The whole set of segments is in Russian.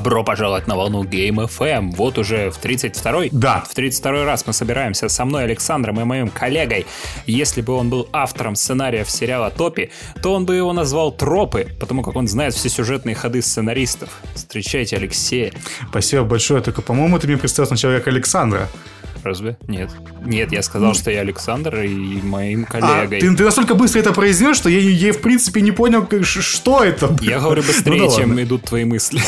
Добро пожаловать на волну Game FM. Вот уже в 32-й? Да. В 32-й раз мы собираемся со мной, Александром и моим коллегой. Если бы он был автором сценариев сериала Топи, то он бы его назвал Тропы, потому как он знает все сюжетные ходы сценаристов. Встречайте Алексея. Спасибо большое, только, по-моему, ты мне представил сначала как Александра. Разве? Нет. Нет, я сказал, что я Александр и моим коллегой. А, ты, ты настолько быстро это произнес, что я, я в принципе не понял, как, что это. Я говорю быстрее, ну, чем идут твои мысли.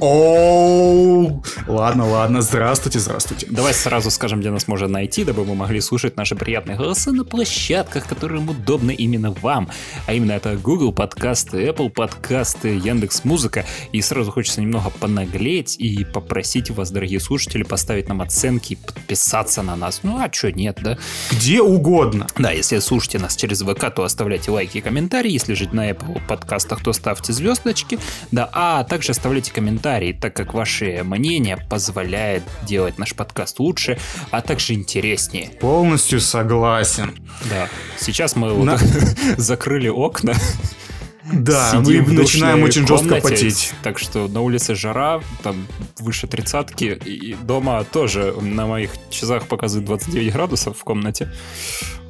О, ладно, ладно. Здравствуйте, здравствуйте. Давай сразу скажем, где нас можно найти, дабы мы могли слушать наши приятные голоса на площадках, которым удобны именно вам. А именно это Google подкасты, Apple подкасты, Яндекс Музыка. И сразу хочется немного понаглеть и попросить вас, дорогие слушатели, поставить нам оценки, подписаться на нас. Ну, а что нет, да? Где угодно. Да, если слушаете нас через ВК, то оставляйте лайки и комментарии. Если жить на Apple подкастах, то ставьте звездочки. Да, а также оставляйте комментарии, так как ваше мнение позволяет делать наш подкаст лучше, а также интереснее. Полностью согласен. Да. Сейчас мы на... вот закрыли окна. Да, мы начинаем очень жестко потеть. Так что на улице жара, там выше тридцатки, и дома тоже на моих часах показывает 29 градусов в комнате.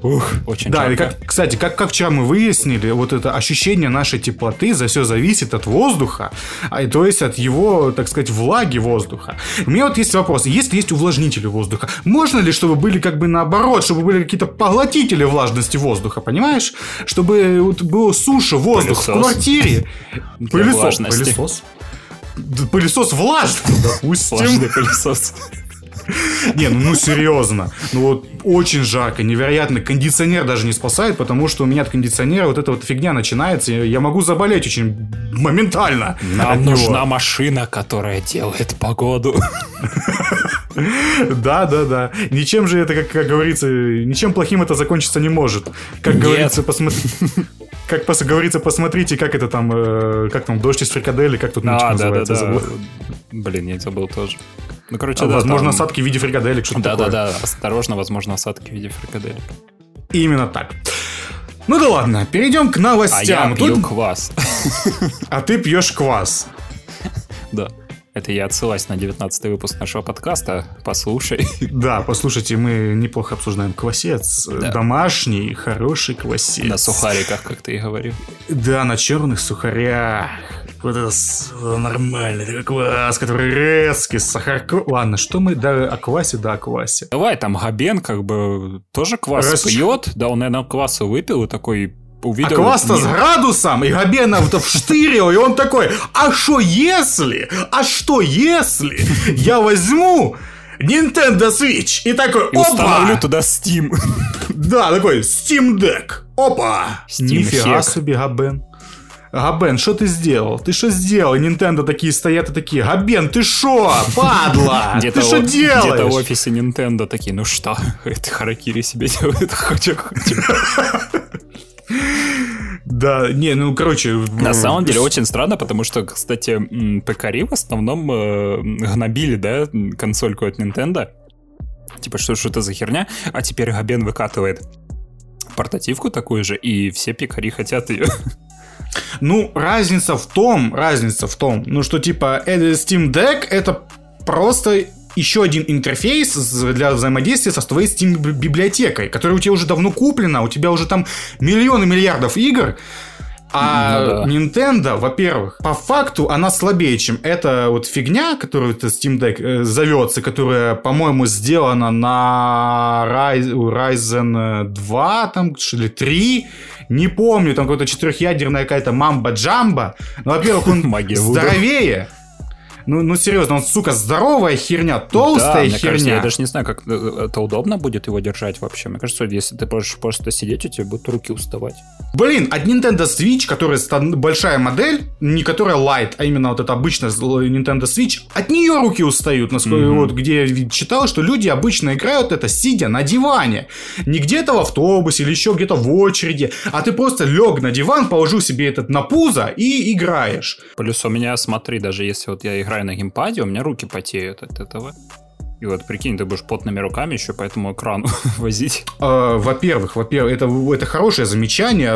Ух, очень Да, жарко. и как, кстати, как, как вчера мы выяснили, вот это ощущение нашей теплоты за все зависит от воздуха, а, то есть от его, так сказать, влаги воздуха. У меня вот есть вопрос, если есть увлажнители воздуха, можно ли, чтобы были как бы наоборот, чтобы были какие-то поглотители влажности воздуха, понимаешь? Чтобы вот было суше воздух Пылесос. в квартире. Пылесос. Пылесос. Пылесос влажный, допустим. Влажный пылесос. Не, ну, ну серьезно. Ну вот очень жарко, невероятно. Кондиционер даже не спасает, потому что у меня от кондиционера вот эта вот фигня начинается. Я могу заболеть очень моментально. Нам нужна машина, которая делает погоду. Да, да, да. Ничем же это, как, как говорится, ничем плохим это закончиться не может. Как Нет. говорится, посмотри. Как пос- говорится, посмотрите, как это там, э, как там, дождь из фрикадели, как тут А, да, да, называется, да. забыл. Блин, я забыл тоже. Ну, короче, А, да. Возможно, там- осадки в виде фрикаделек, что-то Да, такое. да, да. Осторожно, возможно, осадки в виде фрикаделек. Именно так. Ну да ладно, перейдем к А новостям. я Тут- пью квас. а ты пьешь квас. Да. Это я отсылаюсь на 19 выпуск нашего подкаста. Послушай. Да, послушайте, мы неплохо обсуждаем квасец. Да. Домашний, хороший квасец. На сухариках, как ты и говорил. Да, на черных сухарях. Вот это с- нормальный такой квас, который резкий, с сахарком. Ладно, что мы да, о квасе, да о квасе. Давай, там Габен как бы тоже квас Раз- пьет. Да, он, наверное, кваса выпил и такой А увидел... квас-то с градусом, и Габенов-то вштырил, и он такой, а что если, а что если я возьму Nintendo Switch и такой, И опа! установлю туда Steam. Да, такой Steam Deck. Опа! Steam Нифига себе, Габен. Габен, что ты сделал? Ты что сделал? И Nintendo такие стоят и такие, Габен, ты шо, падла? Ты что о- Где-то в делаешь? офисе Nintendo такие, ну что, это Харакири себе делает, хочу. Да, не, ну, короче... На самом деле очень странно, потому что, кстати, м, пекари в основном э, гнобили, да, консольку от Nintendo. Типа, что что это за херня? А теперь Габен выкатывает портативку такую же, и все пекари хотят ее. Ну, разница в том, разница в том, ну, что, типа, э, Steam Deck это просто еще один интерфейс для взаимодействия со твоей Steam библиотекой, которая у тебя уже давно куплена, у тебя уже там миллионы миллиардов игр, а Ну да. Nintendo, во-первых, по факту она слабее, чем эта вот фигня, которую это Steam Deck э, зовется, которая, по-моему, сделана на Ryz- Ryzen 2, там, что ли, 3, не помню, там какая-то четырехъядерная какая-то мамба-джамба. Ну, во-первых, он здоровее. Ну, ну, серьезно, он, сука, здоровая херня, Да, толстая мне херня. кажется, я даже не знаю, как э, это удобно будет его держать вообще. Мне кажется, если ты будешь просто сидеть, у тебя будут руки уставать. Блин, от Nintendo Switch, которая большая модель, не которая Lite, а именно вот эта обычная Nintendo Switch, от нее руки устают, насколько Мгм. вот где я читал, что люди обычно играют это сидя на диване. Не где-то в автобусе или еще где-то в очереди, а ты просто лег на диван, положил себе этот на пузо и играешь. Плюс у меня, смотри, даже если вот я играю на геймпаде, у меня руки потеют от этого. И вот прикинь, ты будешь потными руками еще по этому экрану возить. А, во-первых, во-первых, это, это хорошее замечание.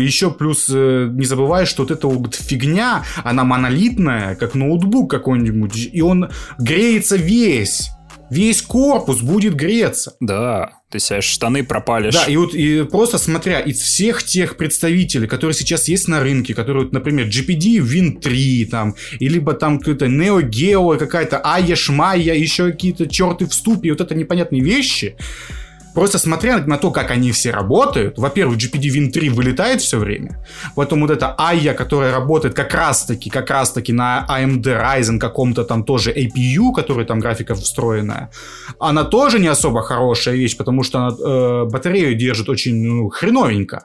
Еще плюс э, не забывай, что вот эта вот фигня, она монолитная, как ноутбук какой-нибудь, и он греется весь весь корпус будет греться. Да, ты себе штаны пропалишь. Да, и вот и просто смотря из всех тех представителей, которые сейчас есть на рынке, которые, например, GPD Win 3, там, и либо там какой-то Neo Geo, какая-то Ая еще какие-то черты в ступе, вот это непонятные вещи, Просто смотря на то, как они все работают, во-первых, GPD Win 3 вылетает все время, потом вот эта AIA, которая работает как раз-таки, как раз-таки на AMD Ryzen каком-то там тоже APU, который там графика встроенная, она тоже не особо хорошая вещь, потому что она э, батарею держит очень ну, хреновенько.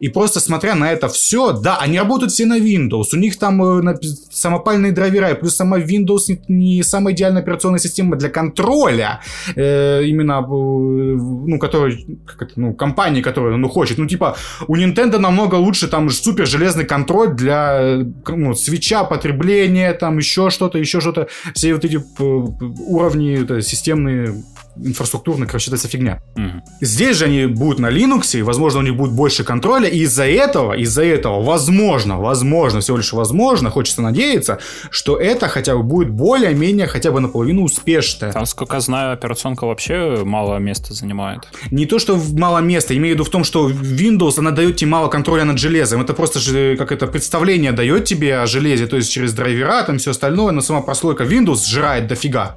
И просто смотря на это все, да, они работают все на Windows, у них там э, самопальные драйвера, плюс сама Windows не, не самая идеальная операционная система для контроля, э, именно э, ну, который, как это, ну, компании, которая, ну, хочет. Ну, типа, у Nintendo намного лучше там супер железный контроль для, ну, свеча, потребления, там, еще что-то, еще что-то. Все вот эти э, уровни это, системные инфраструктурно, короче, это фигня. Угу. Здесь же они будут на Linux, и, возможно, у них будет больше контроля, и из-за этого, из-за этого, возможно, возможно, всего лишь возможно, хочется надеяться, что это хотя бы будет более-менее хотя бы наполовину успешное. Там, сколько знаю, операционка вообще мало места занимает. Не то, что мало места, имею в виду в том, что Windows, она дает тебе мало контроля над железом. Это просто же как это представление дает тебе о железе, то есть через драйвера, там все остальное, но сама прослойка Windows сжирает дофига.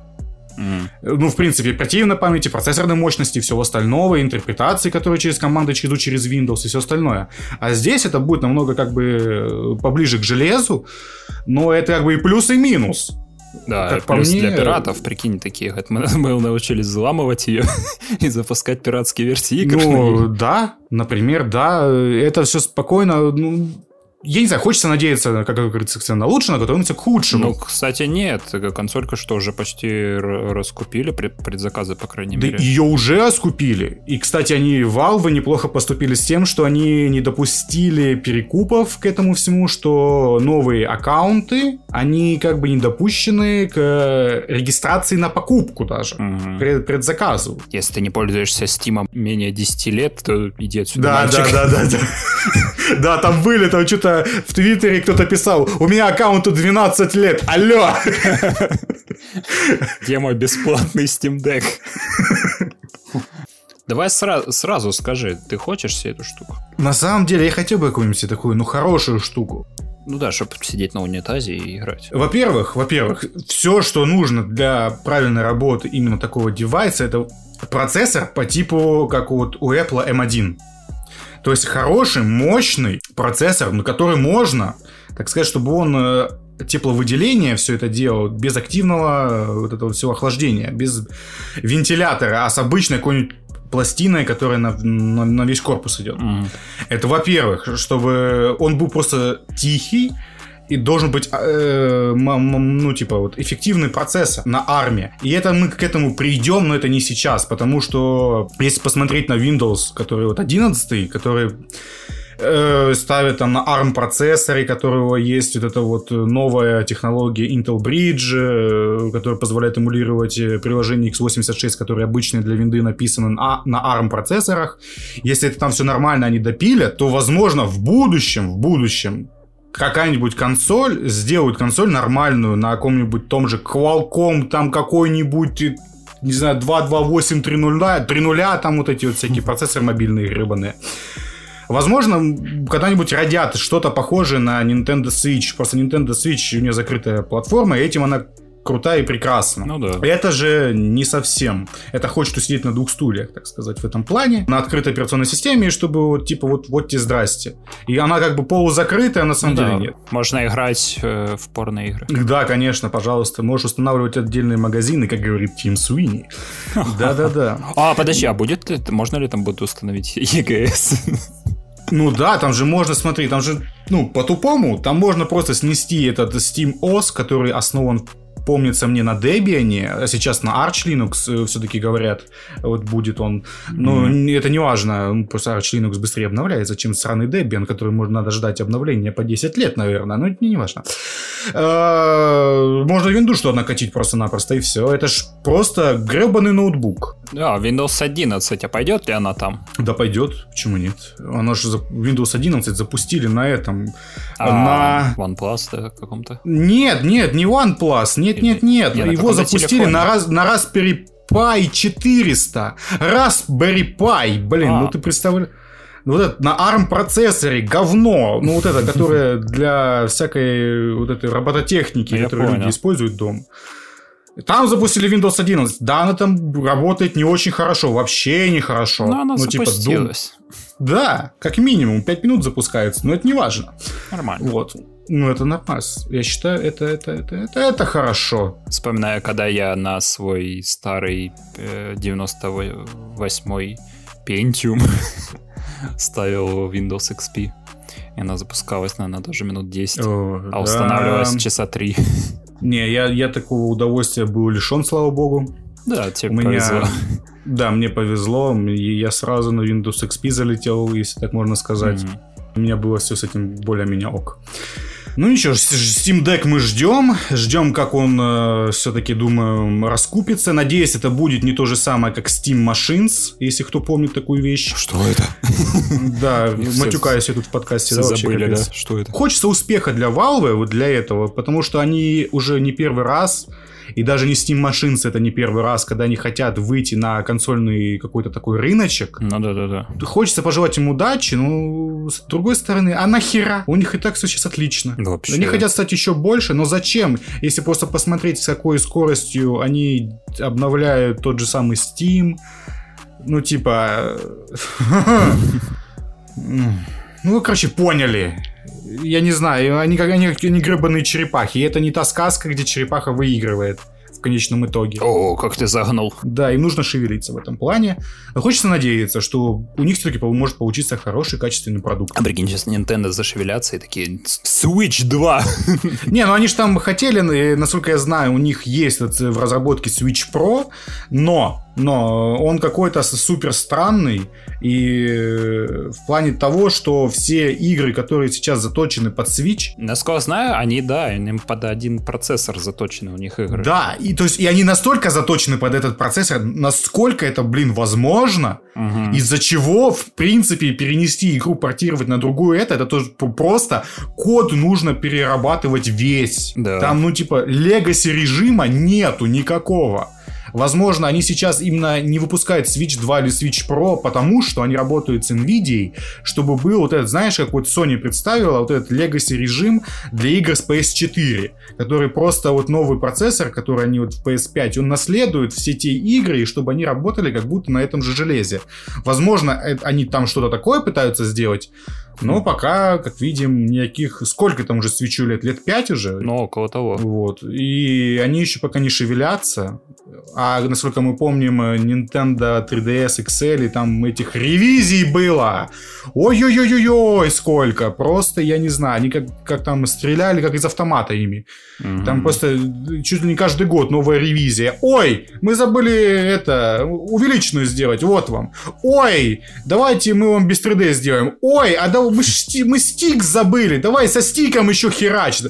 Mm. Ну, в принципе, оперативной памяти, процессорной мощности, всего остального, интерпретации, которые через команды идут через Windows и все остальное. А здесь это будет намного как бы э, поближе к железу, но это как бы и плюс, и минус. Да, как плюс мне... для пиратов, прикинь, такие, мы, научились взламывать ее и запускать пиратские версии игр. Ну, да, например, да, это все спокойно, ну, я не знаю, хочется надеяться, как говорится, на лучшее, но готовимся к худшему. Ну, кстати, нет. Консолька что, уже почти раскупили предзаказы, по крайней да мере? ее уже раскупили. И, кстати, они, Valve, неплохо поступили с тем, что они не допустили перекупов к этому всему, что новые аккаунты, они как бы не допущены к регистрации на покупку даже, угу. пред, предзаказу. Если ты не пользуешься Steam менее 10 лет, то иди отсюда, Да, мальчик. да, да, да. Да, там были, там что-то в Твиттере кто-то писал, у меня аккаунту 12 лет, алло! Где мой бесплатный Steam Deck? Давай сразу, сразу скажи, ты хочешь себе эту штуку? На самом деле, я хотел бы какую-нибудь такую, ну, хорошую штуку. Ну да, чтобы сидеть на унитазе и играть. Во-первых, во-первых, все, что нужно для правильной работы именно такого девайса, это процессор по типу, как вот у Apple M1. То есть хороший, мощный процессор, на который можно, так сказать, чтобы он э, тепловыделение все это делал без активного э, вот этого всего охлаждения, без вентилятора, а с обычной какой-нибудь пластиной, которая на, на, на весь корпус идет. Mm. Это, во-первых, чтобы он был просто тихий, и должен быть, э, ну, типа, вот, эффективный процессор на армии. И это мы к этому придем, но это не сейчас, потому что если посмотреть на Windows, который вот 11, который э, ставит там на ARM процессоре, которого есть вот эта вот новая технология Intel Bridge, э, которая позволяет эмулировать э, приложение x86, которые обычные для винды написаны на, на ARM процессорах. Если это там все нормально, они допилят, то, возможно, в будущем, в будущем какая-нибудь консоль, сделают консоль нормальную на каком-нибудь том же Qualcomm, там какой-нибудь не знаю, 228, 3.0, 3.0, там вот эти вот всякие процессоры мобильные гребаные. Возможно, когда-нибудь родят что-то похожее на Nintendo Switch. Просто Nintendo Switch у нее закрытая платформа, и этим она крутая и прекрасна. Ну да. Это же не совсем. Это хочет усидеть на двух стульях, так сказать, в этом плане. На открытой операционной системе, чтобы вот типа вот вот тебе здрасте. И она как бы полузакрытая, а на самом ну, деле да. нет. Можно играть э, в порно-игры. Да, конечно, пожалуйста. Можешь устанавливать отдельные магазины, как говорит Тим Суини. Да-да-да. А, подожди, а будет ли, можно ли там будет установить EGS? Ну да, там же можно, смотри, там же, ну, по-тупому, там можно просто снести этот Steam OS, который основан помнится мне на Debian, а сейчас на Arch Linux э, все-таки говорят, вот будет он. Но mm-hmm. это не важно, просто Arch Linux быстрее обновляется, чем сраный Debian, который можно надо ждать обновления по 10 лет, наверное, но это не важно. Э, можно винду что накатить просто-напросто, и все. Это ж просто гребаный ноутбук. Да, Windows 11, а пойдет ли она там? Да пойдет, почему нет? Она же Windows 11 запустили на этом, А, на... OnePlus, да, каком-то? Нет, нет, не OnePlus, нет, нет, нет. Не, на Его запустили на, раз, на Raspberry Pi 400. Raspberry Pi, блин, А. ну ты представляешь... Вот это на ARM процессоре говно, ну вот это, которое для всякой вот этой робототехники, Я которую понял. люди используют дома. Там запустили Windows 11. Да, она там работает не очень хорошо, вообще не хорошо. Но она ну, типа, Doom- запустилась. Да, как минимум 5 минут запускается, но это не важно. Нормально. Вот. Ну, это нормально. Я считаю, это, это, это, это, это хорошо. Вспоминаю, когда я на свой старый э, 98-й Pentium ставил Windows XP. И она запускалась, наверное, даже минут 10. О, А да. устанавливалась часа 3. Не, я, я такого удовольствия был лишен, слава богу. Да, тебе У меня... повезло. Да, мне повезло. и Я сразу на Windows XP залетел, если так можно сказать. Мгм. У меня было все с этим более-менее ок. Ну ничего, Steam Deck мы ждем. Ждем, как он все-таки, думаю, раскупится. Надеюсь, это будет не то же самое, как Steam Machines, если кто помнит такую вещь. Что это? Да, матюкаюсь я тут в подкасте. Забыли, да? Что это? Хочется успеха для Valve вот для этого, потому что они уже не первый раз, и даже не Steam Machines это не первый раз, когда они хотят выйти на консольный какой-то такой рыночек. Ну да, да, да. Хочется пожелать им удачи, но с другой стороны, а нахера? У них и так все сейчас отлично. Вообще. Они хотят стать еще больше, но зачем? Если просто посмотреть, с какой скоростью они обновляют тот же самый Steam, ну типа... Ну, короче, поняли. Я не знаю, они как они, они гребаные черепахи. И это не та сказка, где черепаха выигрывает в конечном итоге. О, как ты загнул. Да, им нужно шевелиться в этом плане. Но хочется надеяться, что у них все-таки может получиться хороший, качественный продукт. А прикинь, сейчас Nintendo зашевелятся и такие Switch 2. Не, ну они же там хотели, насколько я знаю, у них есть в разработке Switch Pro, но, но он какой-то супер странный, и э, в плане того, что все игры, которые сейчас заточены под Switch, Насколько знаю, они, да, они под один процессор заточены у них игры. да, и то есть и они настолько заточены под этот процессор, насколько это, блин, возможно, Мгм. из-за чего, в принципе, перенести игру, портировать на другую это, это тоже просто код нужно перерабатывать весь. Да. Там, ну, типа, легаси режима нету никакого. Возможно, они сейчас именно не выпускают Switch 2 или Switch Pro, потому что они работают с Nvidia, чтобы был вот этот, знаешь, как вот Sony представила, вот этот Legacy режим для игр с PS4, который просто вот новый процессор, который они вот в PS5, он наследует все те игры, и чтобы они работали как будто на этом же железе. Возможно, э- они там что-то такое пытаются сделать, но пока, как видим, никаких... Сколько там уже свечу лет? Лет 5 уже? Ну, около того. Вот. И они еще пока не шевелятся. А насколько мы помним, Nintendo 3DS XL, и там этих ревизий было. Ой-ой-ой-ой, сколько. Просто, я не знаю, они как, как там стреляли, как из автомата ими. Мгм. Там просто чуть ли не каждый год новая ревизия. Ой, мы забыли это, увеличенную сделать, вот вам. Ой, давайте мы вам без 3D сделаем. Ой, а да, мы, ж сти- мы стик забыли, давай со стиком еще херач.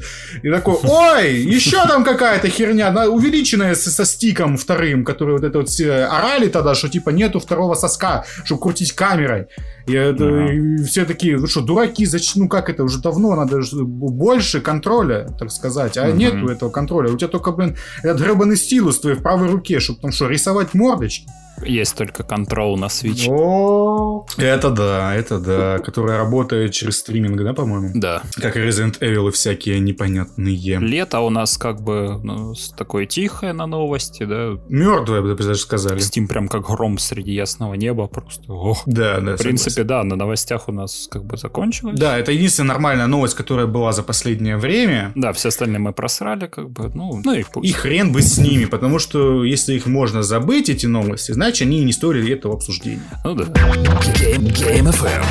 И такой, ой, еще там какая-то херня, да, увеличенная со, со стиком вторым, который вот это вот все орали тогда, что типа нету второго соска, чтобы крутить камерой. И, это- Ага. и все такие, ну что, дураки, зачем, ну как это, уже давно надо больше контроля, так сказать, а Мгм. нету этого контроля. У тебя только, блин, этот гребаный стилус твой в правой руке, чтобы там что, рисовать мордочки? Есть только контрол на Switch. О, это да, это да, которая работает через стриминг, да, по-моему? Да. Как и Resident Evil и всякие непонятные. Лето у нас как бы ну, такое тихое на новости, да. Мертвые, бы даже сказали. Steam прям как гром среди ясного неба просто. Ох. Да, да, В принципе, да, на новостях у нас как бы закончилось. Да, это единственная нормальная новость, которая была за последнее время. Да, все остальные мы просрали, как бы, ну, ну и пусть. И хрен бы с ними, потому что если их можно забыть, эти новости, значит они не стоили этого обсуждения. Ну да. Game, Game FM.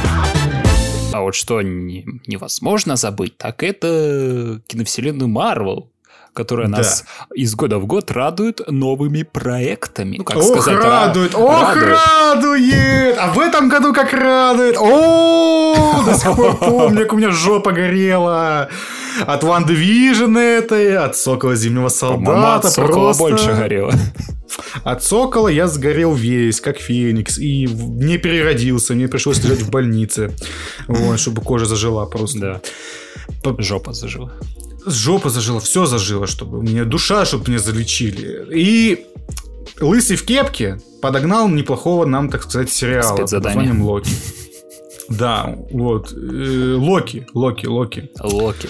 А вот что не- невозможно забыть, так это киновселенную Марвел, которая нас из года в год радует новыми проектами. Ну, как ох, сказать, радует, ох, радует. радует! А в этом году как радует! О, до сих пор помню, как у меня жопа горела от Ван Division этой, от Сокола Зимнего Солдата. От Сокола просто... больше горело. От Сокола я сгорел весь, как Феникс, и не переродился, мне пришлось лежать в больнице, вот, чтобы кожа зажила просто. Да. Жопа зажила. Жопа зажила, все зажило, чтобы у меня душа, чтобы меня залечили. И Лысый в кепке подогнал неплохого нам, так сказать, сериала под названием Локи. Да, вот. Э, Локи, Локи, Локи. Локи.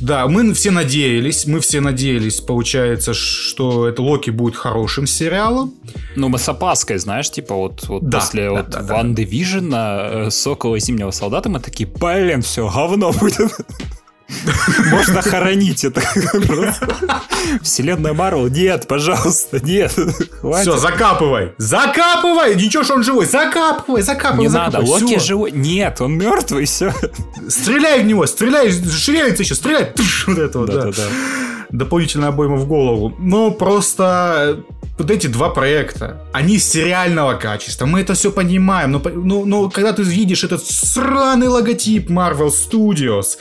Да, мы все надеялись, мы все надеялись, получается, что это Локи будет хорошим сериалом. Ну, мы с опаской, знаешь, типа вот, вот да, после да, вот да, Ван да. Дивижена, э, Сокола и Зимнего Солдата мы такие, блин, все, говно будет. Можно хоронить это. Вселенная Марвел, нет, пожалуйста, нет. Все, закапывай, закапывай, ничего, что он живой, закапывай, закапывай. Не надо, Локи живой, нет, он мертвый, все. Стреляй в него, стреляй, шевелится еще, стреляй. Вот это вот, да. Дополнительная обойма в голову. Но просто вот эти два проекта, они сериального качества, мы это все понимаем, но, но, но когда ты видишь этот сраный логотип Marvel Studios,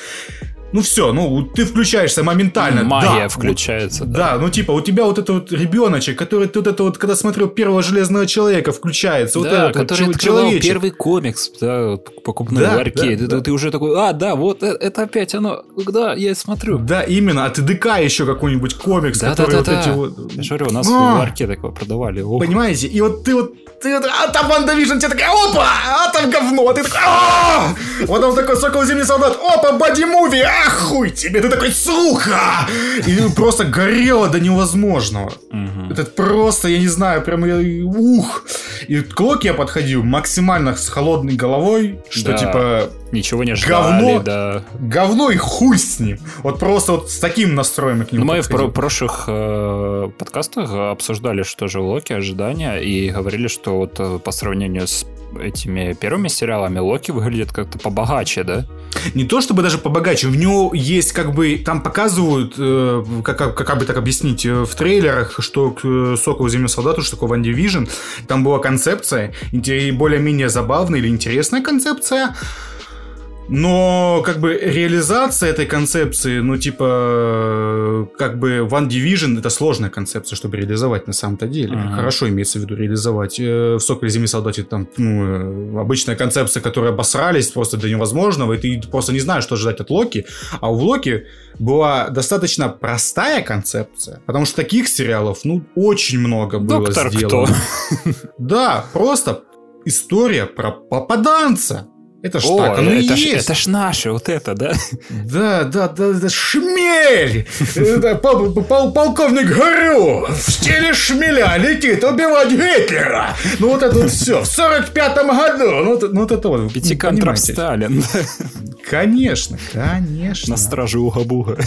ну все, ну ты включаешься моментально. Магия да, включается. Вот, да. да, ну типа у тебя вот этот вот ребеночек, который тут это вот, когда смотрел первого Железного Человека, включается. Да, вот этот который вот человечек. первый комикс, да, покупной да, в арке. Да, ты, да. ты уже такой, а, да, вот это, это опять оно, да, я смотрю. Да, именно, а ты ДК еще какой-нибудь комикс, да, который да, да, вот да. эти вот... Я же говорю, у нас а! в арке такое продавали. Ох. Понимаете, и вот ты вот ты, а там WandaVision, тебе такая, опа, а там говно, а ты такой, а Потом такой Сокол Зимний Солдат, опа, боди-муви, ахуй тебе, ты такой, сука! И просто горело до невозможного. Угу. Это просто, я не знаю, прям я, ух. И к Локи я подходил максимально с холодной головой, что да. типа ничего не ждали, говно, да. Говно и хуй с ним. Вот просто вот с таким настроем к нему. Ну, мы в про- прошлых э, подкастах обсуждали, что же Локи, ожидания, и говорили, что вот э, по сравнению с этими первыми сериалами Локи выглядит как-то побогаче, да? Не то чтобы даже побогаче, в него есть как бы, там показывают, э, как, как, как бы так объяснить, э, в трейлерах, что к э, Сокову Зимнему Солдату, что такое Ван Division, там была концепция, более-менее забавная или интересная концепция, но, как бы, реализация этой концепции, ну, типа, как бы, One Division — это сложная концепция, чтобы реализовать на самом-то деле. Ага. Хорошо имеется в виду реализовать. Э, в «Соколе зимней солдате» там, ну, э, обычная концепция, которая обосрались просто до невозможного, и ты просто не знаешь, что ожидать от Локи. А у Локи была достаточно простая концепция, потому что таких сериалов, ну, очень много было Доктор сделано. Кто? Да, просто история про попаданца. Это ж О, так, оно это и ж, есть. Это ж наше, вот это, да? Да, да, да, да, шмель! Полковник Горю в стиле шмеля летит убивать Гитлера! Ну вот это вот все, в сорок пятом году! Ну, ну вот это вот, Пятиконтрап Сталин. Конечно, конечно. На страже Уга-Буга.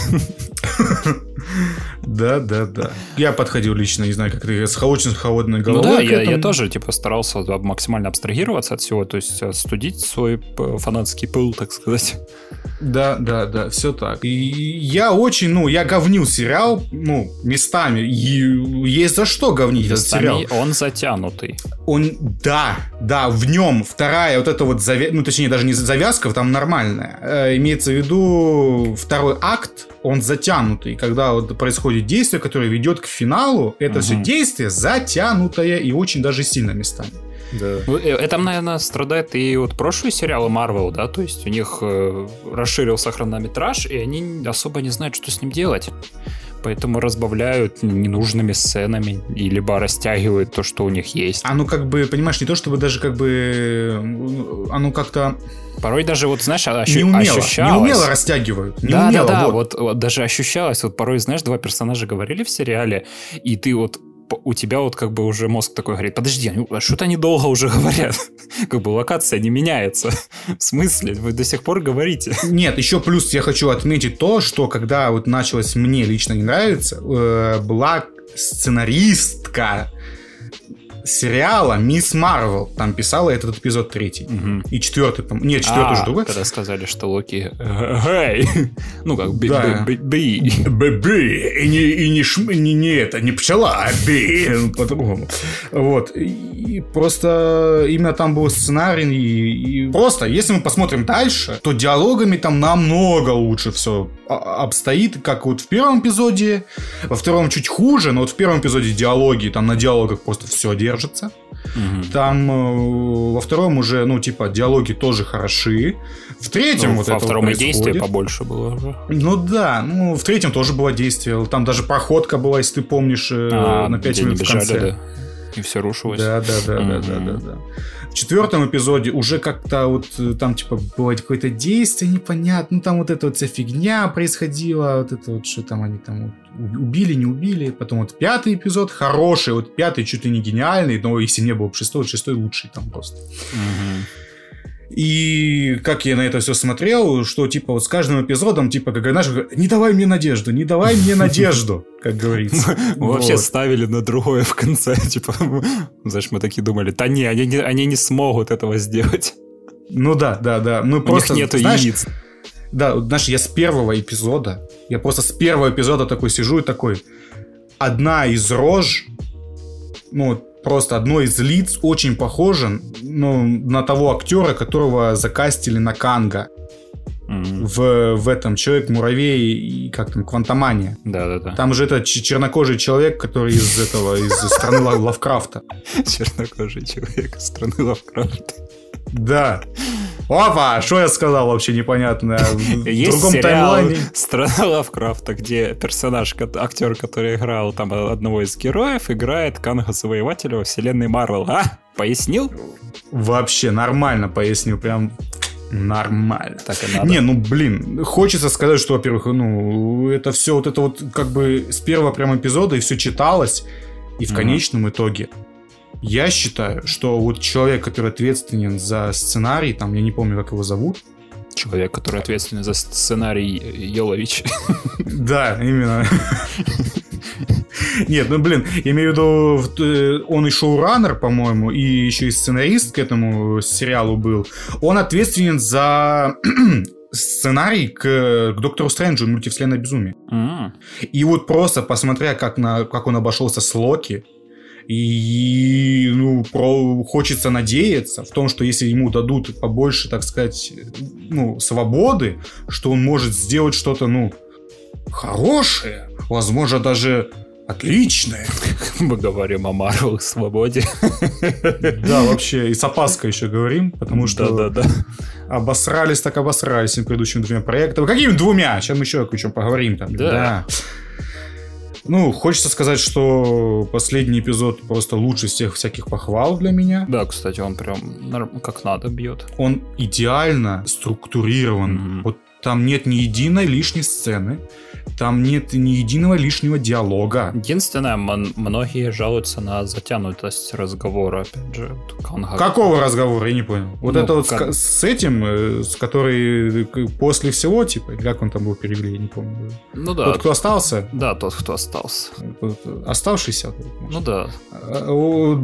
Да, да, да. Я подходил лично, не знаю, как ты, с очень холодной головой. Ну да, я, я тоже, типа, старался максимально абстрагироваться от всего, то есть э, студить свой фанатский пыл, так сказать. Да, да, да, все так. И я очень, ну, я говнил сериал, ну, местами. И есть за что говнить местами этот сериал. он затянутый. Он, да, да, в нем вторая вот эта вот завязка, ну, точнее, даже не завязка, там нормальная. Э, имеется в виду второй акт, он затянутый. Когда вот происходит действие, которое ведет к финалу, это угу. все действие затянутое и очень даже сильно местами. Да. Ну, э, это, наверное, страдает и вот прошлые сериалы Marvel, да, то есть у них э, расширился хронометраж, и они особо не знают, что с ним делать. Поэтому разбавляют ненужными сценами и либо растягивают то, что у них есть. А ну как бы, понимаешь, не то чтобы даже как бы оно как-то Порой даже вот, знаешь, ощу- не умело, ощущалось... Не умело растягивают. Не да, умело, да, да, вот. Вот, вот даже ощущалось, вот порой, знаешь, два персонажа говорили в сериале, и ты вот у тебя вот как бы уже мозг такой говорит, подожди, а что-то они долго уже говорят. как бы локация не меняется. В смысле? Вы до сих пор говорите. Нет, еще плюс я хочу отметить то, что когда вот началось мне лично не нравится, э, была сценаристка сериала Мисс Марвел. Там писала этот эпизод третий. Мгм. И четвертый, по Нет, четвертый А, уже другой. Когда сказали, что Локи... Гей! Ну как, би- би- би- и не, и не, шм- не, не это, не пчела, а би, ну, по-другому. Вот. И, просто именно там был сценарий. И, и просто, если мы посмотрим дальше, то диалогами там намного лучше все обстоит, как вот в первом эпизоде. Во втором чуть хуже, но вот в первом эпизоде диалоги, там на диалогах просто все держится. Мгм. Там э, во втором уже, ну, типа, диалоги тоже хороши. В третьем Ну, вот Во это втором вот и действие побольше было уже. Ну да, ну в третьем тоже было действие. Там даже проходка была, если ты помнишь, э, А, на 5 где они минут в бежали, конце. да. И все рушилось. Да, да, да, да, да, да, да. В четвертом эпизоде уже как-то вот э, там типа было какое-то действие непонятно, ну там вот эта вот вся фигня происходила, вот это вот что там они там вот убили, не убили. Потом вот пятый эпизод хороший, вот пятый чуть ли не гениальный, но если не было бы шестой, шестой лучший там просто. Мгм. И как я на это все смотрел, что типа вот с каждым эпизодом, типа, как знаешь, не давай мне надежду, не давай мне надежду, как говорится. Мы вообще ставили на другое в конце, типа, знаешь, мы такие думали, да не, они, не- они не смогут этого сделать. Ну да, да, да. Мы У просто, них нету знаешь, яиц. Да, знаешь, я с первого эпизода, я просто с первого эпизода такой сижу и такой, одна из рож, ну, просто одно из лиц очень похоже, ну, на того актера, которого закастили на Канга в, в этом Человек-муравей и как там, Квантомания. Да-да-да. Там же это чернокожий человек, который из этого, из страны Ла- Лавкрафта. Чернокожий человек из страны Лавкрафта. Да. Опа, что я сказал вообще непонятно. В Есть другом сериал таймлайне. «Страна Лавкрафта», где персонаж, актер, который играл там одного из героев, играет Канга-завоевателя во вселенной Марвел. А? Пояснил? Вообще нормально пояснил, прям нормально. Так и надо. Не, ну блин, хочется сказать, что, во-первых, ну, это все вот это вот как бы с первого прям эпизода и все читалось, и в Мгм. конечном итоге я считаю, что вот человек, который ответственен за сценарий, там, я не помню, как его зовут, Человек, который ответственен за сценарий Йолович. Да, именно. Нет, ну блин, я имею в виду, э, он и шоураннер, по-моему, и еще и сценарист к этому сериалу был. Он ответственен за сценарий к, к Доктору Стрэнджу «Мультивселенная безумие». М. И вот просто посмотря, как, на, как он обошелся с Локи, и ну, про, хочется надеяться в том, что если ему дадут побольше, так сказать, ну, свободы, что он может сделать что-то, ну, хорошее, возможно, даже отличное. Мы говорим о Марвел свободе. Да, вообще, и с опаской еще говорим, потому что Да-да-да. обосрались так обосрались им предыдущими двумя проектами. Какими двумя? Мы еще о чем поговорим там. Да. Ну, хочется сказать, что последний эпизод просто лучше всех всяких похвал для меня. Да, кстати, он прям как надо бьет. Он идеально структурирован. Мгм. Вот там нет ни единой лишней сцены, там нет ни единого лишнего диалога. Единственное, многие жалуются на затянутость разговора, опять же. Канга. Какого разговора, я не понял. Вот Ну, это вот с, как- ка- с этим, э, с который э, после всего, типа, как он там был перевели, я не помню. Ну да. Тот, кто остался, Да, тот, кто остался. э, оставшийся. может. Ну да.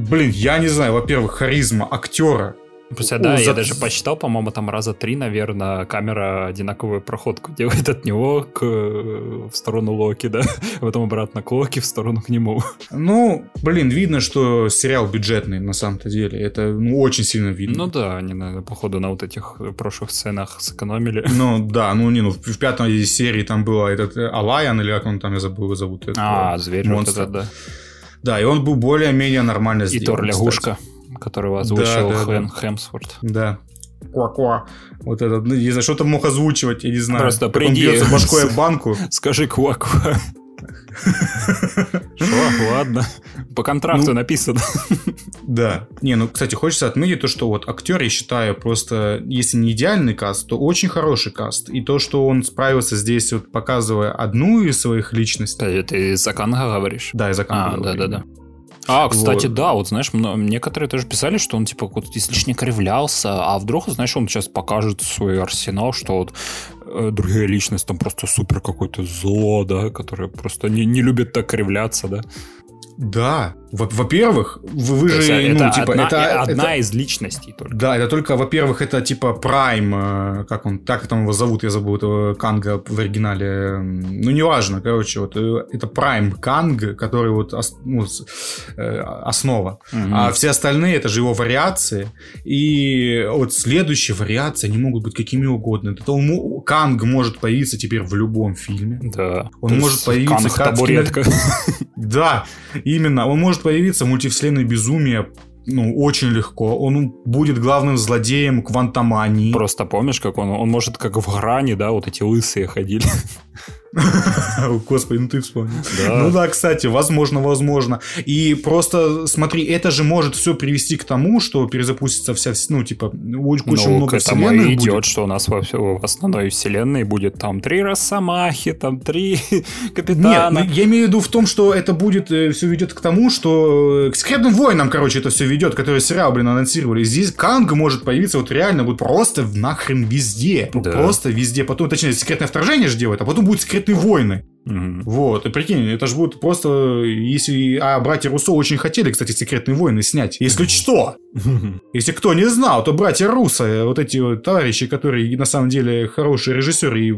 Блин, я не знаю, во-первых, харизма актера. Хотя, да, я даже посчитал, по-моему, там раза три, наверное, камера одинаковую проходку делает от него к, в сторону Локи, да, потом обратно к Локи, в сторону к нему. Ну, блин, видно, что сериал бюджетный на самом-то деле. Это ну, очень сильно видно. Ну да, они, наверное, походу, на вот этих прошлых сценах сэкономили. Ну да, ну не, ну в, пятой серии там было этот э, Алаян, или как он там, я забыл его зовут. А, зверь вот монстра. этот, да. Да, и он был более-менее нормально И сделан. Тор кстати. Которого озвучил Да, да, Хэн да. Хемсворт. Да. Ква-ква. Вот этот, ну, не знаю, что-то мог озвучивать, я не знаю. Просто Как он приди. бьется башкой банку. Скажи ква-ква. Что, ладно. По контракту Ну, написано. Да. Не, ну, кстати, хочется отметить то, что вот актер, я считаю, просто, если не идеальный каст, то очень хороший каст. И то, что он справился здесь, вот показывая одну из своих личностей. Ты, ты за Канга говоришь? Да, из А, да-да-да. А, кстати, Вот. да, вот знаешь, некоторые тоже писали, что он типа вот излишне кривлялся, а вдруг, знаешь, он сейчас покажет свой арсенал, что вот э, другая личность там просто супер какое-то зло, да, которое просто не, не любит так кривляться, да. Да. Во-первых, вы, вы То есть же, это ну, типа, одна, это, одна это- из личностей только. Да, это только, во-первых, это типа Прайм, э, как он, так там его зовут, я забыл этого Канга в оригинале. Ну, неважно, короче, вот э, это Прайм Канг, который вот ос- ну, э, основа. Мгм. А все остальные это же его вариации. И вот следующие вариации, они могут быть какими угодно. Это он Канг может появиться теперь в любом фильме. Да. Он То может появиться Канг как табуретка. Да, именно. Он может появиться в мультивселенной безумия ну, очень легко. Он будет главным злодеем квантомании. Просто помнишь, как он, он может как в грани, да, вот эти лысые ходили. Господи, ну ты вспомнил. Да. Ну да, кстати, возможно, возможно. И просто смотри, это же может все привести к тому, что перезапустится вся, вс- ну, типа, очень ну, много вселенных идет, будет. что у нас во, в основной вселенной будет там три Росомахи, там три Нет, Капитана. ну, я имею в виду в том, что это будет, все ведет к тому, что э, к секретным войнам, короче, это все ведет, который сериал, блин, анонсировали. Здесь Канг может появиться вот реально вот просто нахрен везде. Да. Просто везде. Потом, точнее, секретное вторжение же делает, а потом будут секретные войны. Мгм. Вот, и прикинь, это же будет просто, если... А братья Руссо очень хотели, кстати, «Секретные войны» снять. Если что, если кто не знал, то братья Руссо, вот эти вот товарищи, которые на самом деле хорошие режиссеры и,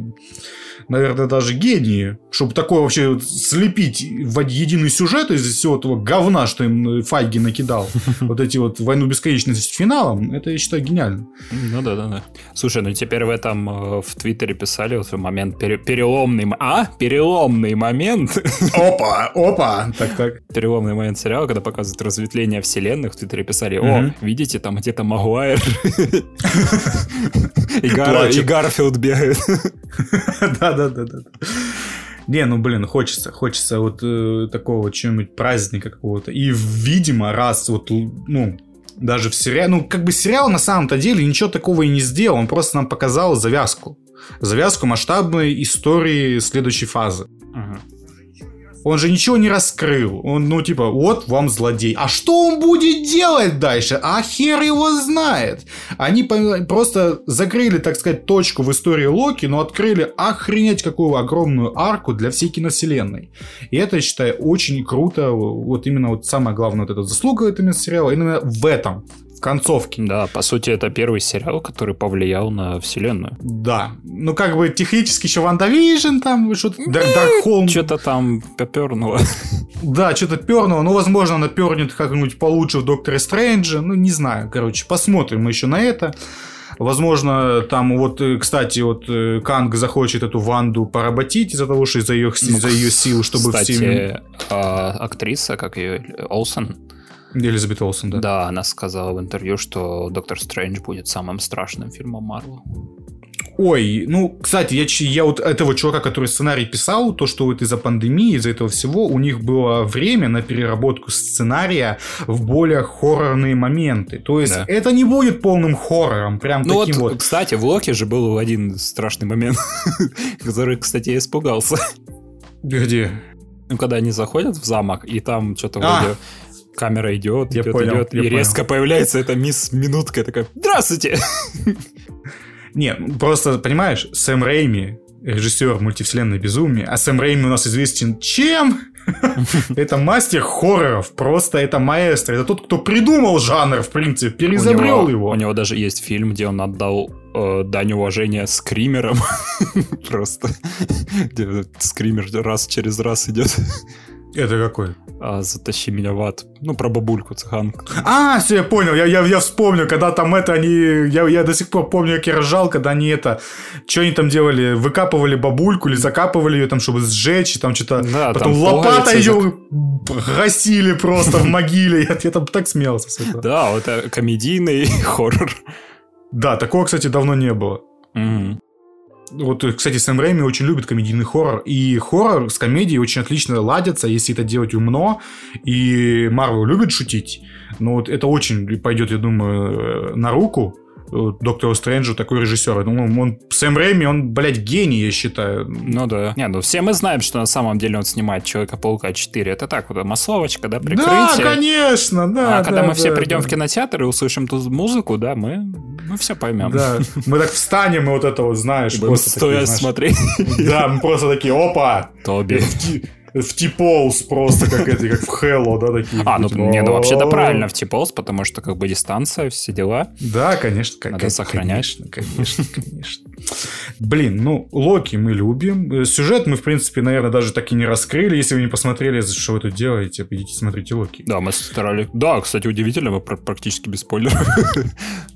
наверное, даже гении, чтобы такое вообще слепить в единый сюжет из всего этого говна, что им Файги накидал, вот эти вот «Войну бесконечности» с финалом, это, я считаю, гениально. Ну да, да, да. Слушай, ну теперь в этом э, в Твиттере писали вот момент пере- переломный, а переломный момент, Опа, опа, так-так. переломный момент сериала, когда показывают разветвление вселенных, в Твиттере писали, о, видите, там где-то Магуайр и Гар- Плачет. и Гарфилд бегает. Да-да-да-да. Не, ну блин, хочется, хочется вот э, такого чего-нибудь праздника какого-то. И, видимо, раз вот, ну, даже в сериале, ну, как бы сериал на самом-то деле ничего такого и не сделал, он просто нам показал завязку. Завязку масштабной истории следующей фазы. Он же ничего не раскрыл. Он, ну, типа, вот вам злодей. А что он будет делать дальше? А хер его знает. Они просто закрыли, так сказать, точку в истории Локи, но открыли охренеть какую огромную арку для всей киновселенной. И это, я считаю, очень круто. Вот именно вот самая главная вот эта заслуга этого сериала именно в этом, в концовке. Да, по сути, это первый сериал, который повлиял на вселенную. Да. Ну, как бы технически еще WandaVision там, что-то, Darkhold. Что-то там попернуло. Да, что-то пернуло. Ну, возможно, она пернет как-нибудь получше в Докторе Стрэнджа. Ну, не знаю. Короче, посмотрим мы еще на это. Возможно, там вот, э, кстати, вот э, Канг захочет эту Ванду поработить из-за того, что из-за ее, Ну, из-за ее сил, чтобы Кстати, всеми... а, актриса, как ее, Олсен, Элизабет Олсен, да. да. она сказала в интервью, что Доктор Стрэндж будет самым страшным фильмом Марвел. Ой, ну, кстати, я, я вот этого чувака, который сценарий писал, то, что вот из-за пандемии, из-за этого всего, у них было время на переработку сценария в более хоррорные моменты. То есть Да. это не будет полным хоррором, прям Ну таким вот, вот. кстати, в Локи же был один страшный момент, который, кстати, я испугался. Где? Ну, когда они заходят в замок, и там что-то А! вроде камера идет, Я идет, понял, идет, я и понял. резко появляется эта мисс Минутка, такая, здравствуйте! Не, просто, понимаешь, Сэм Рейми, режиссер мультивселенной безумия, а Сэм Рейми у нас известен чем? Это мастер хорроров, просто это маэстро, это тот, кто придумал жанр, в принципе, У перезабрел него- его. У него даже есть фильм, где он отдал э, дань уважения скримерам. Просто. Где скример раз через раз идет. Это какой? А, затащи меня в ад. Ну, про бабульку цыганку. А, все, я понял, я, я, я вспомнил, когда там это они, я, я до сих пор помню, как я ржал, когда они это, что они там делали, выкапывали бабульку или закапывали ее там, чтобы сжечь, и там что-то, Да, потом там пуговицы ее гасили просто в могиле, я, я там так смеялся с этого. Да, вот это комедийный хоррор. Да, такого, кстати, давно не было. Мгм. Вот, кстати, Сэм Рэйми очень любит комедийный хоррор. И хоррор с комедией очень отлично ладятся, если это делать умно. И Марвел любит шутить. Но вот это очень пойдет, я думаю, на руку э, Доктору Стрэнджу, такой режиссер. Ну, он, Сэм Рэйми, он, блядь, гений, я считаю. Ну да. Не, ну все мы знаем, что на самом деле он снимает Человека-паука 4. Это так, вот масловочка, да, Да, прикрытие. конечно, да. а когда да, мы все да, придем да. в кинотеатр и услышим ту музыку, да, мы, мы все поймем. Да, мы так встанем и вот это вот, знаешь, просто стоя смотреть. Да, мы просто такие, опа, Тоби. В, T-Pose просто, как это, как в Hello, да, такие. А, ну, не, ну вообще-то правильно в T-Pose, потому что как бы дистанция, все дела. Да, конечно. Надо сохранять. Конечно, конечно, конечно. Блин, ну, Локи мы любим. Сюжет мы, в принципе, наверное, даже так и не раскрыли. Если вы не посмотрели, что вы тут делаете, идите смотрите Локи. Да, мы старались... Да, кстати, удивительно, мы практически без спойлеров.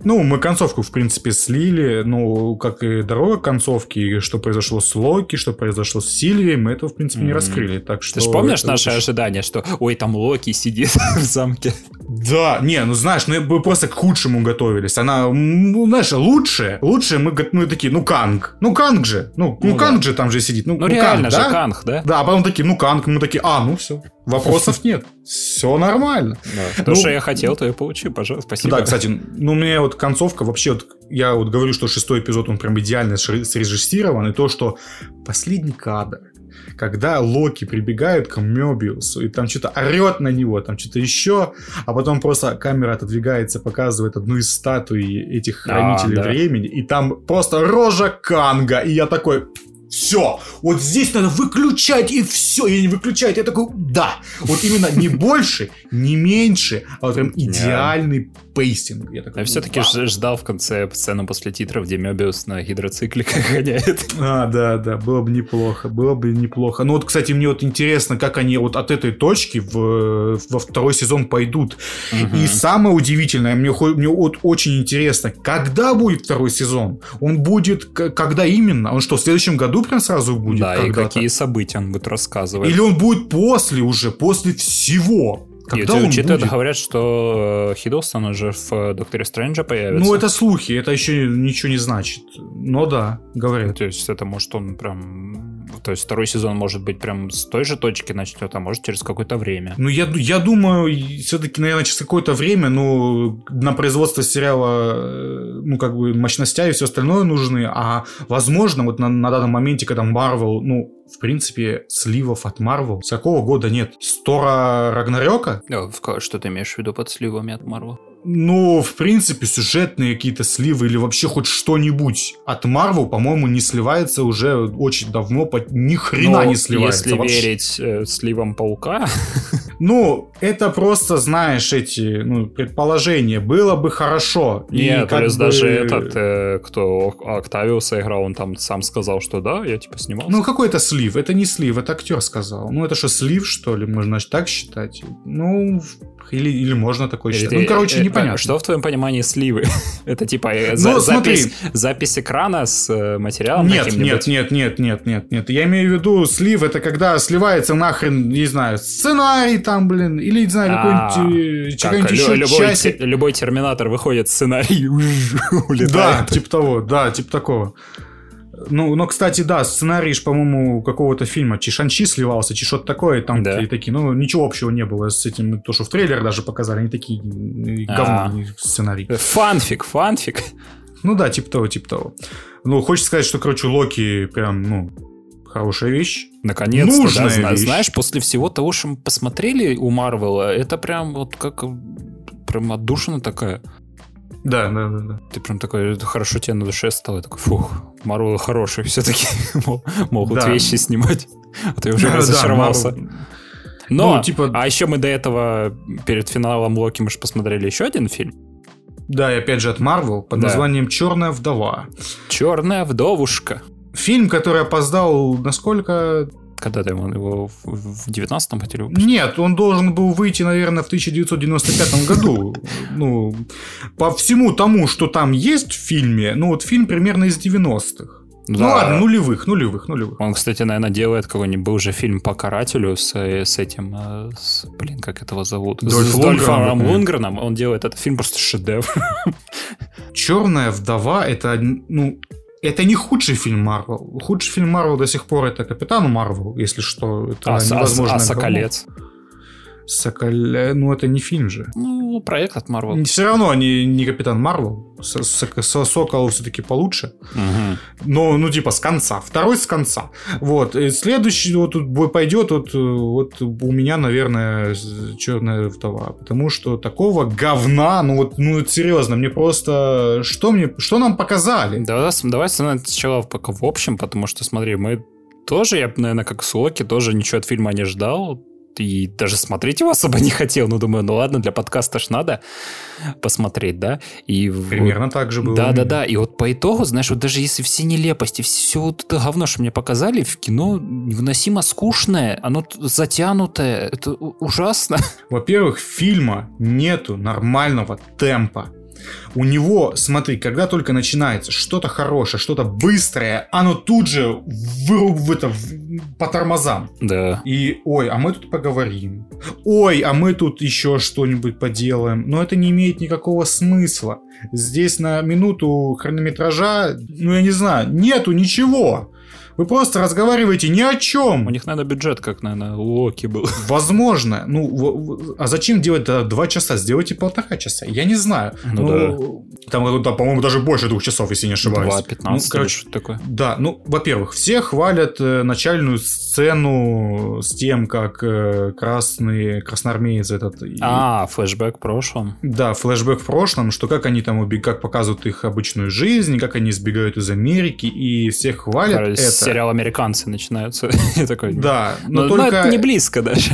Ну, мы концовку, в принципе, слили. Ну, как и дорога концовки, что произошло с Локи, что произошло с Сильвией, мы этого, в принципе, не раскрыли. Так что... Ты же помнишь наши ожидания, что ой, там Локи сидит в замке? Да, не, ну знаешь, ну мы просто к худшему готовились. Она, ну, знаешь, лучшее, лучшее мы, мы такие, ну Канг, ну Канг же, ну, ну, ну Канг да. же там же сидит. Ну, ну, ну реально Канг, же да? Канг, да? Да, а потом такие, ну Канг, мы такие, а, ну все, вопросов нет, все нормально. То, что я хотел, то я получил, пожалуйста, спасибо. Да, кстати, ну мне вот концовка вообще, вот я вот говорю, что шестой эпизод, он прям идеально срежиссирован, и то, что последний кадр, когда Локи прибегают к Мебиусу, и там что-то орет на него, там что-то еще, а потом просто камера отодвигается, показывает одну из статуй этих хранителей а, да. времени, и там просто рожа Канга, и я такой, все, вот здесь надо выключать и все, и не выключать. Я такой, да, вот именно не больше, не меньше, а вот прям идеальный пейстинг. Я, такой, все-таки ждал в конце сцену после титров, где Мебиус на гидроцикле гоняет. А, да, да, было бы неплохо, было бы неплохо. Ну вот, кстати, мне вот интересно, как они вот от этой точки в, во второй сезон пойдут. И самое удивительное, мне, мне вот очень интересно, когда будет второй сезон? Он будет, когда именно? Он что, в следующем году прям сразу будет. Да, и какие события он будет рассказывать. Или он будет после уже, после всего. Когда Нет, он учитывая, будет? говорят, что э, Хиддлстон уже в э, Докторе Стрэнджа появится. Ну, это слухи, это еще ничего не значит. Но да, говорят. То есть это может он прям... То есть второй сезон может быть прям с той же точки начнет, а может через какое-то время. Ну, я, я думаю, все-таки, наверное, через какое-то время, ну, на производство сериала, э, ну, как бы мощностя и все остальное нужны, а возможно, вот на, на данном моменте, когда Marvel, ну, в принципе, сливов от Marvel с какого года нет? Стора Рагнарёка? Что ты имеешь в виду под сливами от Marvel? Ну, в принципе, сюжетные какие-то сливы или вообще хоть что-нибудь от Marvel, по-моему, не сливается уже очень давно, ни хрена Но не сливается. Если вообще. верить э, сливам Паука... Ну, это просто, знаешь, эти ну, предположения. Было бы хорошо. Нет, плюс бы... даже этот, э, кто Октавиуса играл, он там сам сказал, что да, я типа снимался. Ну, какой-то слив. Это не слив, это актер сказал. Ну, это что, слив, что ли? Можно так считать? Ну, или, или можно такой считать. Ну, короче, э, непонятно. Что в твоем понимании сливы? Это типа э, ну, запись, запись экрана с э, материалом Нет, нет, нет, нет, нет, нет, нет. Я имею в виду слив, это когда сливается нахрен, не знаю, сценарий там, блин, или, не знаю, а, какой-нибудь еще любой, любой терминатор выходит, сценарий улетает. Да, типа того, да, типа такого. Ну, но, кстати, да, сценарий, по-моему, какого-то фильма Чишанчи сливался, чи что-то такое, там да. такие, ну, ничего общего не было с этим, то, что в трейлере даже показали, они такие говно, сценарий. Фанфик, фанфик. Ну да, типа того, типа того. Ну, хочется сказать, что, короче, Локи прям, ну, хорошая вещь. Наконец-то, Нужная да, вещь. знаешь, после всего того, что мы посмотрели у Марвела, это прям вот как прям отдушина такая. Да, да, да, да. Ты прям такой, хорошо тебе на душе стало, я такой, фух, Марвел хороший, все-таки могут да. вещи снимать. А ты уже разочаровался. Да, Но, ну, типа... а еще мы до этого, перед финалом Локи, мы же посмотрели еще один фильм. Да, и опять же от Марвел под да. названием «Черная вдова». «Черная вдовушка». Фильм, который опоздал, насколько когда ты его в 19-м хотели выпустить? Нет, он должен был выйти, наверное, в 1995 году. Ну, по всему тому, что там есть в фильме, ну вот фильм примерно из 90-х. Ну да. Ну ладно, нулевых, нулевых, нулевых. Он, кстати, наверное, делает какой-нибудь был же фильм по карателю с, с этим, э, с, блин, как этого зовут? Дольф с Дольфом Лунгреном. Он делает этот фильм просто шедевр. Черная вдова это, ну, это не худший фильм Марвел. Худший фильм Марвел до сих пор это Капитан Марвел, если что. Это а, невозможно. А, а Соколец? Соколя... Ну, это не фильм же. Ну, проект от Марвел. Все равно не, не Капитан Марвел. Сокол все-таки получше. Угу. Но, ну, типа, с конца. Второй с конца. Вот. И следующий вот тут бой пойдет. Вот, вот у меня, наверное, черная вдова. Потому что такого говна, ну, вот, ну, серьезно, мне просто... Что мне... Что нам показали? Давай, давай сначала пока в общем, потому что, смотри, мы тоже, я, наверное, как Соки, тоже ничего от фильма не ждал и даже смотреть его особо не хотел. Ну, думаю, ну ладно, для подкаста ж надо посмотреть, да? И Примерно вот, так же было. Да-да-да, и вот по итогу, знаешь, вот даже если все нелепости, все вот это говно, что мне показали, в кино невыносимо скучное, оно затянутое, это ужасно. Во-первых, фильма нету нормального темпа. У него, смотри, когда только начинается что-то хорошее, что-то быстрое, оно тут же выруб в это в, по тормозам. Да. И ой, а мы тут поговорим. Ой, а мы тут еще что-нибудь поделаем. Но это не имеет никакого смысла. Здесь на минуту хронометража, ну я не знаю, нету ничего. Вы просто разговариваете ни о чем. У них надо бюджет, как, наверное, у Оки был. Возможно. Ну, а зачем делать два часа? Сделайте полтора часа. Я не знаю. Ну, ну да. Там, там, по-моему, даже больше двух часов, если не ошибаюсь. 2.15 ну, короче, что такое. Да, ну, во-первых, все хвалят э, начальную сцену с тем, как э, красный, красноармеец этот... А, и... флешбэк в прошлом. Да, флешбэк в прошлом, что как они там, как показывают их обычную жизнь, как они сбегают из Америки, и всех хвалят это сериал «Американцы» начинаются. такой, да, но, но только... Но это не близко даже.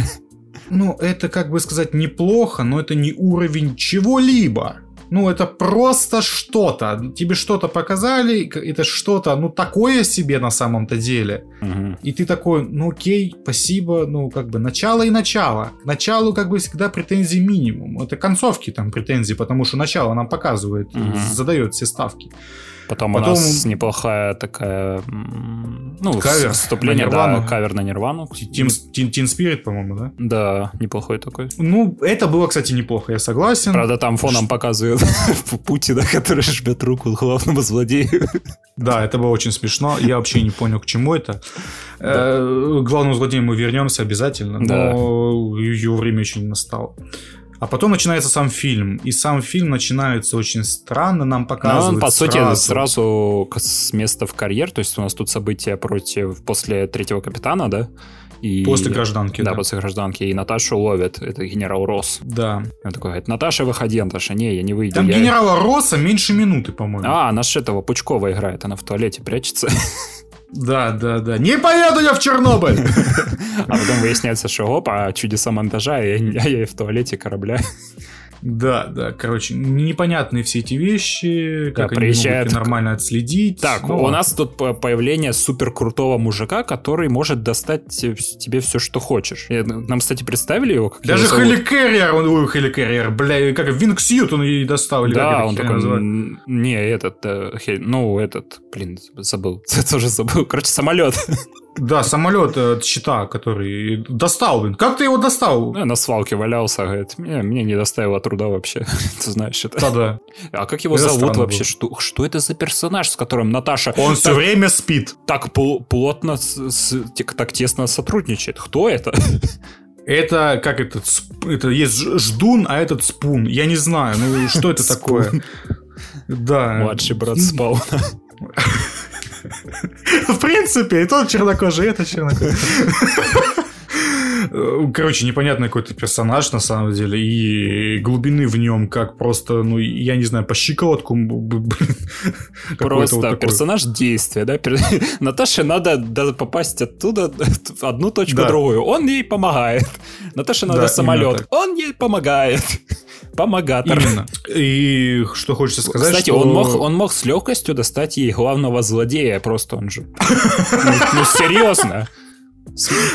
Ну, это, как бы сказать, неплохо, но это не уровень чего-либо. Ну, это просто что-то. Тебе что-то показали, это что-то, ну, такое себе на самом-то деле. Угу. И ты такой, ну, окей, спасибо, ну, как бы, начало и начало. К началу, как бы, всегда претензий минимум. Это концовки там претензии, потому что начало нам показывает, угу. задает все ставки. Потом, Потом у нас неплохая такая, ну, кавер вступление, на да, кавер на Нирвану. Тин, Тин, Тин Спирит, по-моему, да? Да, неплохой такой. Ну, это было, кстати, неплохо, я согласен. Правда, там фоном показывают Путина, который жмет руку главному злодею. Да, это было очень смешно. Я вообще не понял, к чему это. Да. Э, главному злодею мы вернемся обязательно, но его время еще не настало. А потом начинается сам фильм, и сам фильм начинается очень странно, нам ну, показывают он, по сразу... сути, сразу с места в карьер, то есть у нас тут события против, после третьего капитана, да? И, после гражданки. Да, да, после гражданки. И Наташу ловят. Это генерал Росс. Да. Он такой говорит, Наташа, выходи, Наташа. Не, я не выйду. Там я... генерала Росса меньше минуты, по-моему. А, наш этого Пучкова играет. Она в туалете прячется. Да, да, да. Не поеду я в Чернобыль! А потом выясняется, что опа, чудеса монтажа, а я в туалете корабля. Да, да, короче, непонятные все эти вещи, как да, они приезжает... могут нормально отследить. Так, но... у нас тут появление супер крутого мужика, который может достать тебе все, что хочешь. Нам, кстати, представили его? Как Даже Хеликерриер, он, ой, Хеликерриер, бля, как Винксьют он и достал. Или да, он такой, называют? не, этот, э, ну, этот, блин, забыл, тоже забыл, короче, самолет. Да, самолет от щита, который достал, блин. Как ты его достал? Ну, на свалке валялся, говорит, мне, мне не доставило труда вообще. ты знаешь это. Да-да. А как его это зовут вообще? Что, что это за персонаж, с которым Наташа... Он так, все время спит. Так плотно, с, так тесно сотрудничает. Кто это? Это как этот, это есть ждун, а этот спун. Я не знаю, ну что это такое? Да. Младший брат спауна. В принципе, и тот чернокожий, и этот чернокожий. Короче, непонятный какой-то персонаж на самом деле, и глубины в нем как просто, ну, я не знаю, по щиколотку. Просто вот персонаж действия, да? Наташе надо попасть оттуда одну точку да. другую. Он ей помогает. Наташе надо да, самолет. Он ей помогает. Помогатор. Именно. И что хочется сказать, Кстати, что... он, мог, он мог с легкостью достать ей главного злодея, просто он же... Ну, ну серьезно.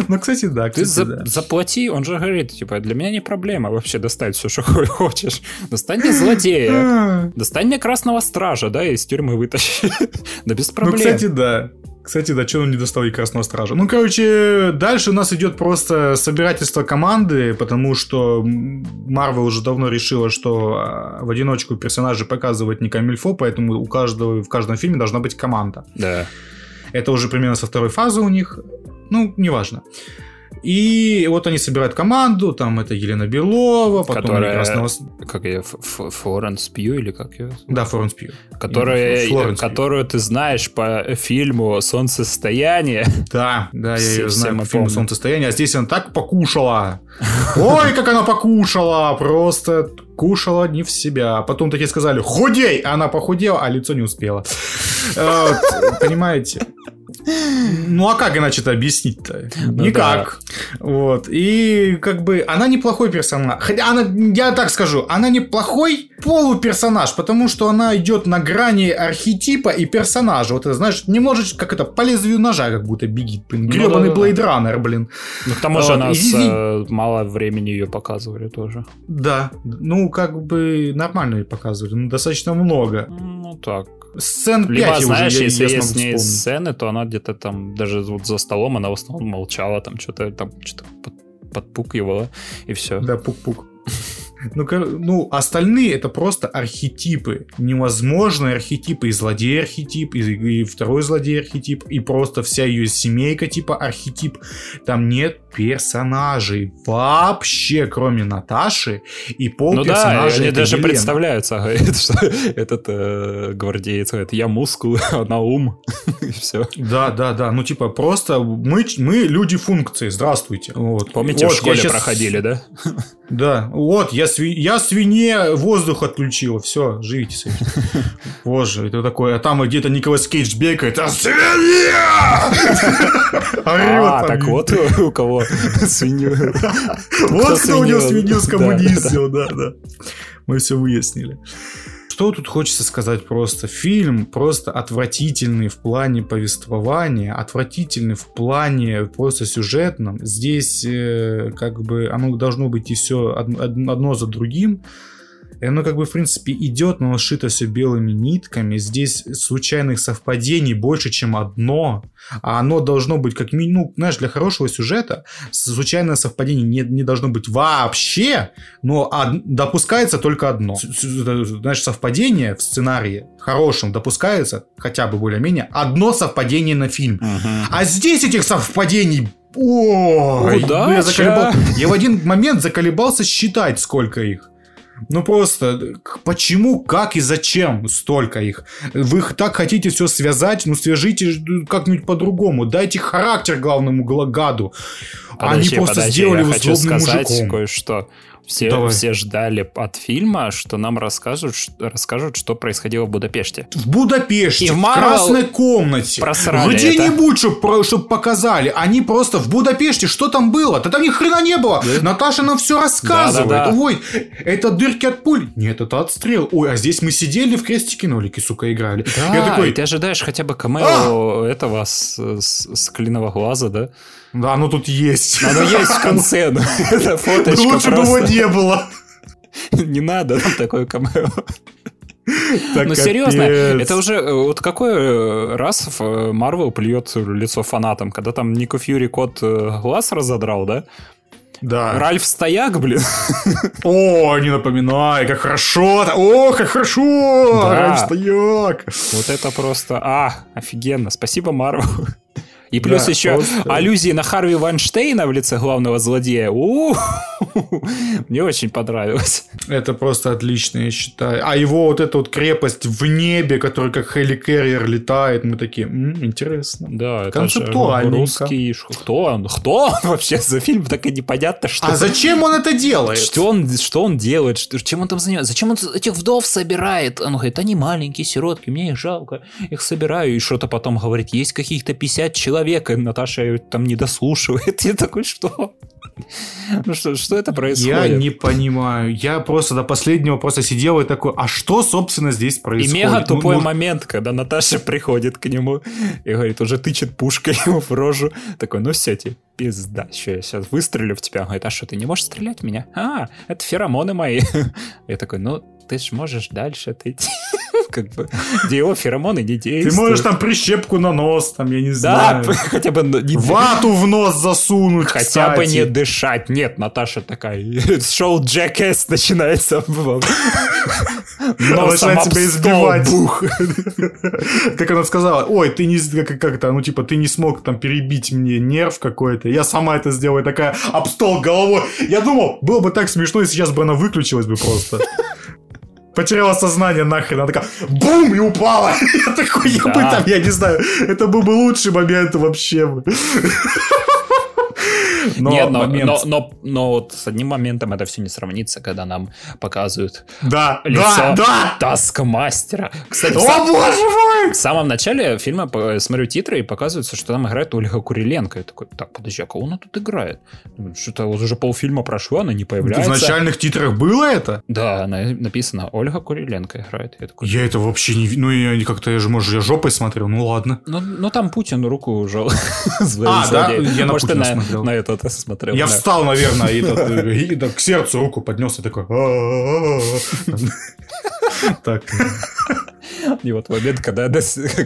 Ну, кстати, да. Кстати, Ты за, да. заплати, он же говорит, типа, для меня не проблема вообще достать все, что хочешь. Достань мне злодея, достань мне красного стража, да, из тюрьмы вытащи. Да без проблем. Ну, кстати, да. Кстати, да, что он не достал и Красного Стража? Ну, короче, дальше у нас идет просто собирательство команды, потому что Марвел уже давно решила, что а, в одиночку персонажи показывать не камильфо, поэтому у каждого, в каждом фильме должна быть команда. Да. Это уже примерно со второй фазы у них. Ну, неважно. И вот они собирают команду, там это Елена Белова, потом Которая, Красного... Как ее, Флоренс Пью или как ее? Да, Флоренс Пью. Которая, Флоренс которую ты знаешь по фильму «Солнцестояние». Да, да, я ее знаю по фильму «Солнцестояние», а здесь она так покушала. Ой, как она покушала! Просто кушала не в себя. Потом такие сказали «Худей!» Она похудела, а лицо не успела. Понимаете? Ну а как иначе это объяснить-то? Ну Никак. Вот. И как бы она неплохой персонаж. Хотя она, я так скажу, она неплохой полуперсонаж, потому что она идет на грани архетипа и персонажа. Вот это, знаешь, немножечко как это, по лезвию ножа как будто бегит. Блин, Ну гребаный да-да-да. Блейд Раннер, блин. Ну, к тому же Вот, нас и э, мало времени ее показывали тоже. Да, ну как бы нормально ей показывали, ну, достаточно много. Ну, так. Сцен 5 Либо, знаешь, уже если я есть смогу с ней вспомнить. сцены, то она где-то там, даже вот за столом, она в основном молчала, там что-то там что-то под, подпукивала, и все. Да, пук-пук. Ну, ну, остальные это просто архетипы. Невозможные архетипы. И злодей архетип, и, и второй злодей архетип, и просто вся ее семейка типа архетип. Там нет персонажей вообще, кроме Наташи и пол Ну да, персонажей. они это даже Елена. представляются, говорит, что этот э, гвардеец говорит, я мускулы, она ум, и все. Да, да, да. Ну, типа, просто мы, мы люди функции. Здравствуйте. Вот. Помните, Вот, в школе щас- проходили, да? Да, вот, я, сви... я свинье воздух отключила. Все, живите с этим. Боже, это такое. А там где-то Николас Кейдж бегает. А свинья! А, так вот у кого свинью. Вот кто у него свинью скоммунистил, да, да. Мы все выяснили. Что тут хочется сказать просто? Фильм просто отвратительный в плане повествования, отвратительный в плане просто сюжетном. Здесь э, как бы оно должно быть и все одно за другим. И оно как бы, в принципе, идет, но сшито все белыми нитками. Здесь случайных совпадений больше, чем одно. А оно должно быть как минимум, ну, знаешь, для хорошего сюжета случайное совпадение не, не должно быть вообще, но од- допускается только одно. Знаешь, совпадение в сценарии хорошем допускается, хотя бы более-менее, одно совпадение на фильм. Мгм. А здесь этих совпадений... Ой, Удача! я, заколебал- я в один момент заколебался считать, сколько их. Ну просто, к- почему, как и зачем столько их? Вы так хотите все связать, ну свяжите как-нибудь по-другому. Дайте характер главному гла- гаду. А Они Подожди, просто подожди, сделали я его хочу злобным сказать кое-что. Все, Давай. все ждали от фильма, что нам расскажут, расскажут, что происходило в Будапеште. В Будапеште, И в Marvel красной комнате. просрали Где-нибудь, чтобы показали. Они просто в Будапеште, что там было? Да там ни хрена не было. Наташа нам все рассказывает. Да-да-да. Ой, это дырки от пуль. Нет, это отстрел. Ой, а здесь мы сидели в крестике-нолике, сука, играли. Да, Я такой, ты ожидаешь хотя бы камео этого с, с, с клинового глаза, да? Да, оно тут есть. Оно есть в конце, но это фоточка Лучше бы его не было. Не надо там такое камео. Так Ну, серьезно, это уже э, вот какой э, раз Марвел плюет в лицо фанатам, когда там Нико Фьюри кот э, глаз разодрал, да? Да. Ральф Стояк, блин. О, не напоминай, как хорошо. О, как хорошо. Да. Ральф Стояк. Вот это просто, а, офигенно. Спасибо, Марвел. И плюс Да, еще просто. аллюзии на Харви Вайнштейна в лице главного злодея. У, Мне очень понравилось. Это просто отлично, я считаю. А его вот эта вот крепость в небе, которая как Хелли Керриер летает, мы такие, «М, интересно. Да, это же русский... Кто он? Кто он вообще за фильм? Так и непонятно, что... А зачем он это делает? Что он, что он делает? Чем он там занимается? Зачем он этих вдов собирает? Он говорит, они маленькие сиротки, мне их жалко, их собираю. И что-то потом говорит, есть каких-то 50 человек, и Наташа там не дослушивает. Я такой, что? Ну что, что это происходит? Я не понимаю. Я просто до последнего просто сидел и такой, а что, собственно, здесь И происходит? мега Ну, тупой ну, момент, когда Наташа приходит к нему и говорит, уже тычет пушкой ему в рожу. Такой, ну все, тебе пизда, что я сейчас выстрелю в тебя. Он говорит, а что, ты не можешь стрелять в меня? А, это феромоны мои. Я такой, ну ты ж можешь дальше отойти. Как бы, где его феромоны не действуют. Ты можешь там прищепку на нос, там, я не Да, знаю. хотя бы не Вату в нос засунуть, Хотя бы кстати. не дышать. Нет, Наташа такая. Шоу Джекэс начинается. Носом начинает тебя избивать. Бух. Как она сказала, ой, ты не, как, как это, ну типа, ты не смог там перебить мне нерв какой-то, я сама это сделала, и такая об стол головой. Я думал, было бы так смешно, и сейчас бы она выключилась бы просто. Потеряла сознание нахрен, она такая, бум, и упала. Я такой, я бы там, я не знаю, это был бы лучший момент вообще. Но, Нет, но, момент... но, но, но вот с одним моментом это все не сравнится, когда нам показывают да, лицо да, да. таскмастера. Кстати, О, сам... боже мой! В самом начале фильма смотрю титры и показывается, что там играет Ольга Куриленко. Я такой, так, подожди, а кого она тут играет? Что-то вот уже полфильма прошло, она не появляется. В начальных титрах было это? Да, написано Ольга Куриленко играет. Я, такой, я это вообще не... Ну, я как-то, я же, может, я жопой смотрел, ну ладно. Ну, ну там Путин руку жал. А, да? Я на Путина смотрел. На этот смотрел. Я встал, наверное, и к сердцу руку поднес и такой... Так. И вот момент, когда,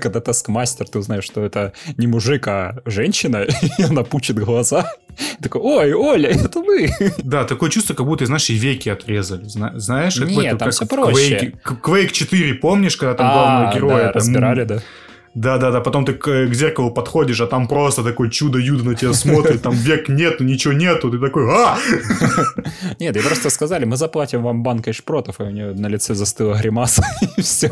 когда таскмастер, ты узнаешь, что это не мужик, а женщина, и она пучит глаза. Такой, ой, Оля, это вы. Да, такое чувство, как будто, знаешь, и веки отрезали. Знаешь, как Нет, там все проще. Quake 4, помнишь, когда там главного героя... разбирали, да. Да-да-да, потом ты к, к зеркалу подходишь, а там просто такой чудо-юдо на тебя смотрит, там век нету, ничего нету, ты такой, а! Нет, и просто сказали, мы заплатим вам банкой шпротов, и у нее на лице застыла гримаса, и все.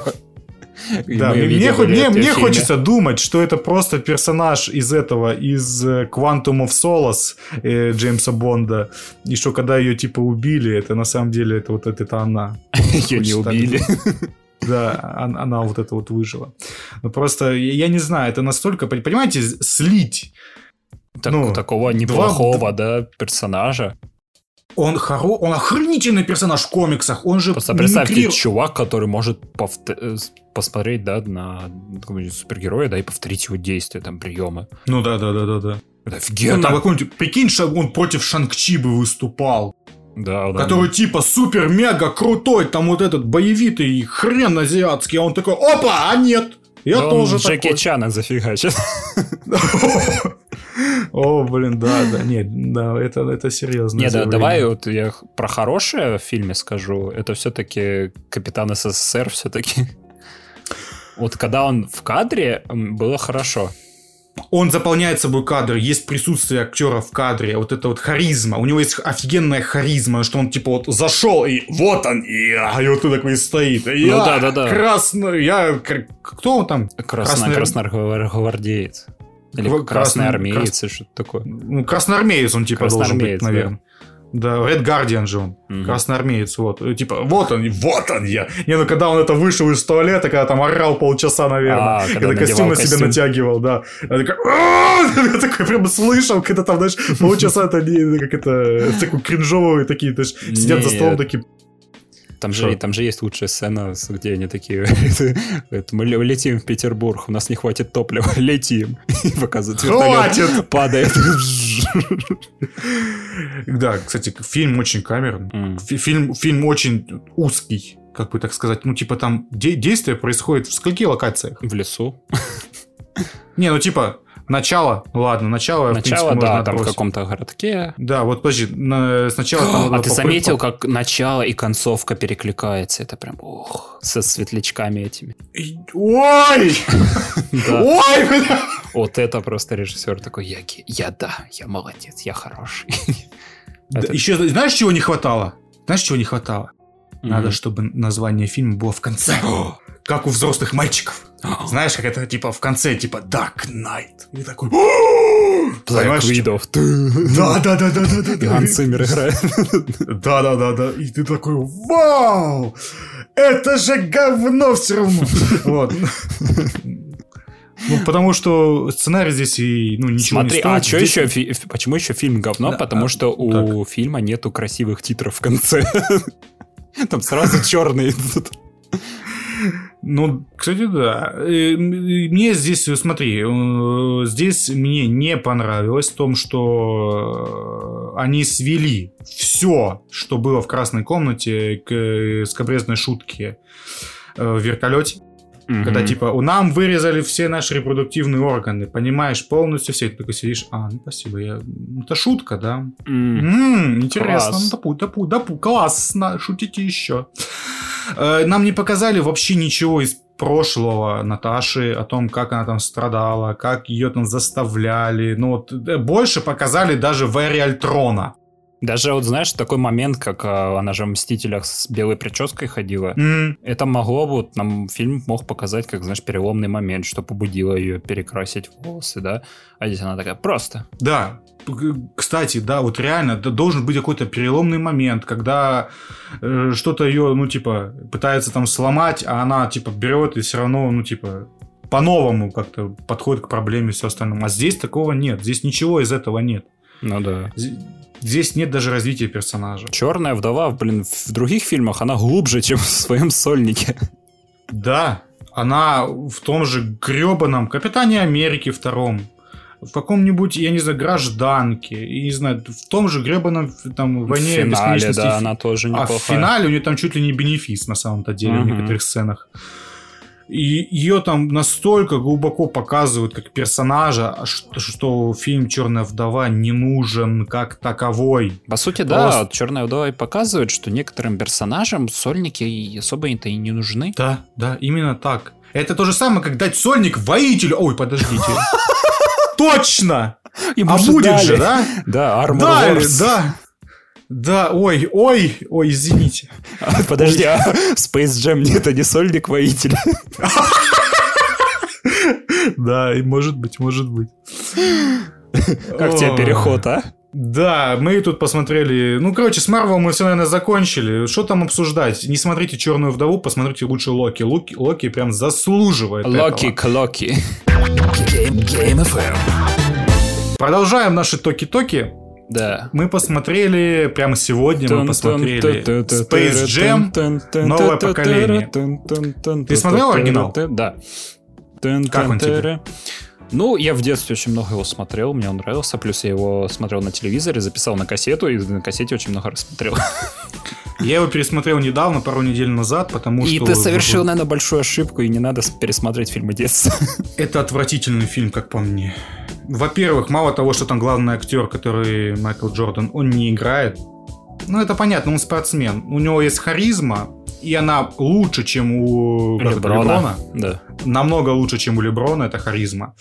да, мне, мне, мне хочется думать, что это просто персонаж из этого, из э, Quantum of Solace э, Джеймса Бонда, и что когда ее типа убили, это на самом деле это вот это, это она. Ее не убили. Да, она вот это вот выжила. Но просто, я не знаю, это настолько, понимаете, слить так, ну, такого неплохого, два... да, персонажа. Он хоро... он охренительный персонаж в комиксах. Он же Просто представьте, мимикри... чувак, который может повт... Э, посмотреть, да, на супергероя, да, и повторить его действия, там, приемы. Ну да, да, да, да, да. Это офигенно. Это какой-нибудь, прикинь, он против Шанг-Чи бы выступал. Да, да. Который да. типа супер-мега крутой, там вот этот боевитый хрен азиатский, а он такой, опа, а нет, я да тоже Джеки такой. Чана зафигачит. О, блин, да, да, нет, да, это, это серьезно. Не, да, давай вот я про хорошее в фильме скажу. Это все-таки Капитан СССР все-таки. Вот когда он в кадре, было хорошо он заполняет собой кадр, есть присутствие актера в кадре, вот это вот харизма, у него есть офигенная харизма, что он типа вот зашел и вот он, и, а, и вот ты такой стоит, и ну, я да, да, да. красный, я, кто он там? Красно, Красногвардеец. Или красный, красный армеец, крас... что-то такое. Ну, красноармеец он типа должен быть, наверное. Да. Да, Red Guardian же он, mm-hmm. красноармеец, вот. Типа, вот он, вот он я. Не, ну когда он это вышел из туалета, когда там орал полчаса, наверное, а, когда, когда костюм на себя натягивал, да. Я такой, я такой прям слышал, когда там, знаешь, полчаса это как это, такой кринжовые такие, знаешь, сидят за столом такие, там же, там же есть лучшая сцена, где они такие, мы летим в Петербург, у нас не хватит топлива, летим. И показывают Хватит! Падает. Да, кстати, фильм очень камерный. Фильм, фильм очень узкий, как бы так сказать. Ну, типа там действие происходит в скольких локациях? В лесу. Не, ну типа Начало, ладно, начало, начало, в принципе, да, там в каком-то городке. Да, вот подожди, на, сначала там А ты заметил, как начало и концовка перекликается? Это прям, ох, со светлячками этими. Ой! Ой! Вот это просто режиссер такой, я, я да, я молодец, я хороший. Еще, знаешь, чего не хватало? Знаешь, чего не хватало? Надо, чтобы название фильма было в конце. Как у взрослых мальчиков. Знаешь, как это типа в конце, типа Dark Knight. И такой... Black Widow. Да, да, да, да, да, да. И Хан Циммер играет. Да, да, да, да. И ты такой, вау! Это же говно все равно. Вот. Ну, потому что сценарий здесь и ну, ничего Смотри, не стоит. а что здесь... еще, почему еще фильм говно? Да, потому а, что у так. фильма нету красивых титров в конце. Там сразу черные идут. Ну, кстати, да. Мне здесь, смотри, э, здесь мне не понравилось в том, что они свели все, что было в красной комнате, к скобрезной шутке э, в вертолете. Mm-hmm. Когда типа у нам вырезали все наши репродуктивные органы, понимаешь, полностью все. Ты такой сидишь, а, ну спасибо, я... это шутка, да? Mm. М-м, интересно, класс. ну допу, допу, допу, классно, шутите еще. Э, нам не показали вообще ничего из прошлого Наташи, о том, как она там страдала, как ее там заставляли. Ну вот э, больше показали даже в Эре Альтрона. Даже вот, знаешь, такой момент, как а, она же в «Мстителях» с белой прической ходила, М, это могло вот, нам фильм мог показать, как, знаешь, переломный момент, что побудило ее перекрасить волосы, да? А здесь она такая, просто. Да. Кстати, да, вот реально, должен быть какой-то переломный момент, когда э, что-то ее, ну, типа, пытается там сломать, а она, типа, берет и все равно, ну, типа, по-новому как-то подходит к проблеме и все остальное. А здесь такого нет. Здесь ничего из этого нет. Ну да. Здесь нет даже развития персонажа. Черная вдова, блин, в других фильмах она глубже, чем в своем сольнике. Да, она в том же гребаном Капитане Америки втором, в каком-нибудь, я не знаю, гражданке, и не знаю, в том же гребаном там В войне финале, бесконечности. да, она тоже а неплохая. в финале у нее там чуть ли не бенефис на самом-то деле в Мгм. некоторых сценах. И ее там настолько глубоко показывают как персонажа, что, что фильм Черная вдова не нужен как таковой. По сути, Просто- да, Черная вдова и показывает, что некоторым персонажам сольники и особо-то и не нужны. Да, да, именно так. Это то же самое, как дать сольник воителю. Ой, подождите. Точно! Им А будет дали. же, да? Да, Armor Дали, Wars. да. Да, ой, ой, ой, извините. А, Подожди, а Space Jam нет, это не сольник воителя. Да, и может быть, может быть. Как тебе переход, а? Да, мы тут посмотрели. Ну, короче, с Марвел мы все, наверное, закончили. Что там обсуждать? Не смотрите Черную вдову, посмотрите лучше Локи. Локи, Локи прям заслуживает. Локи, этого. Клоки. Продолжаем наши токи-токи. Да. Мы посмотрели прямо сегодня, мы посмотрели Space Jam. новое поколение. Ты смотрел оригинал? Да. Как он тебе? Ну, я в детстве очень много его смотрел, мне он нравился. Плюс я его смотрел на телевизоре, записал на кассету, и на кассете очень много раз смотрел. Я его пересмотрел недавно, пару недель назад, потому И что... ты совершил, наверное, большую ошибку, и не надо пересматривать фильмы детства. Это отвратительный фильм, как по мне. Во-первых, мало того, что там главный актер, который Майкл Джордан, он не играет. Ну, это понятно, он спортсмен. У него есть харизма, и она лучше, чем у это, Леброна. Да. намного лучше, чем у Леброна, это харизма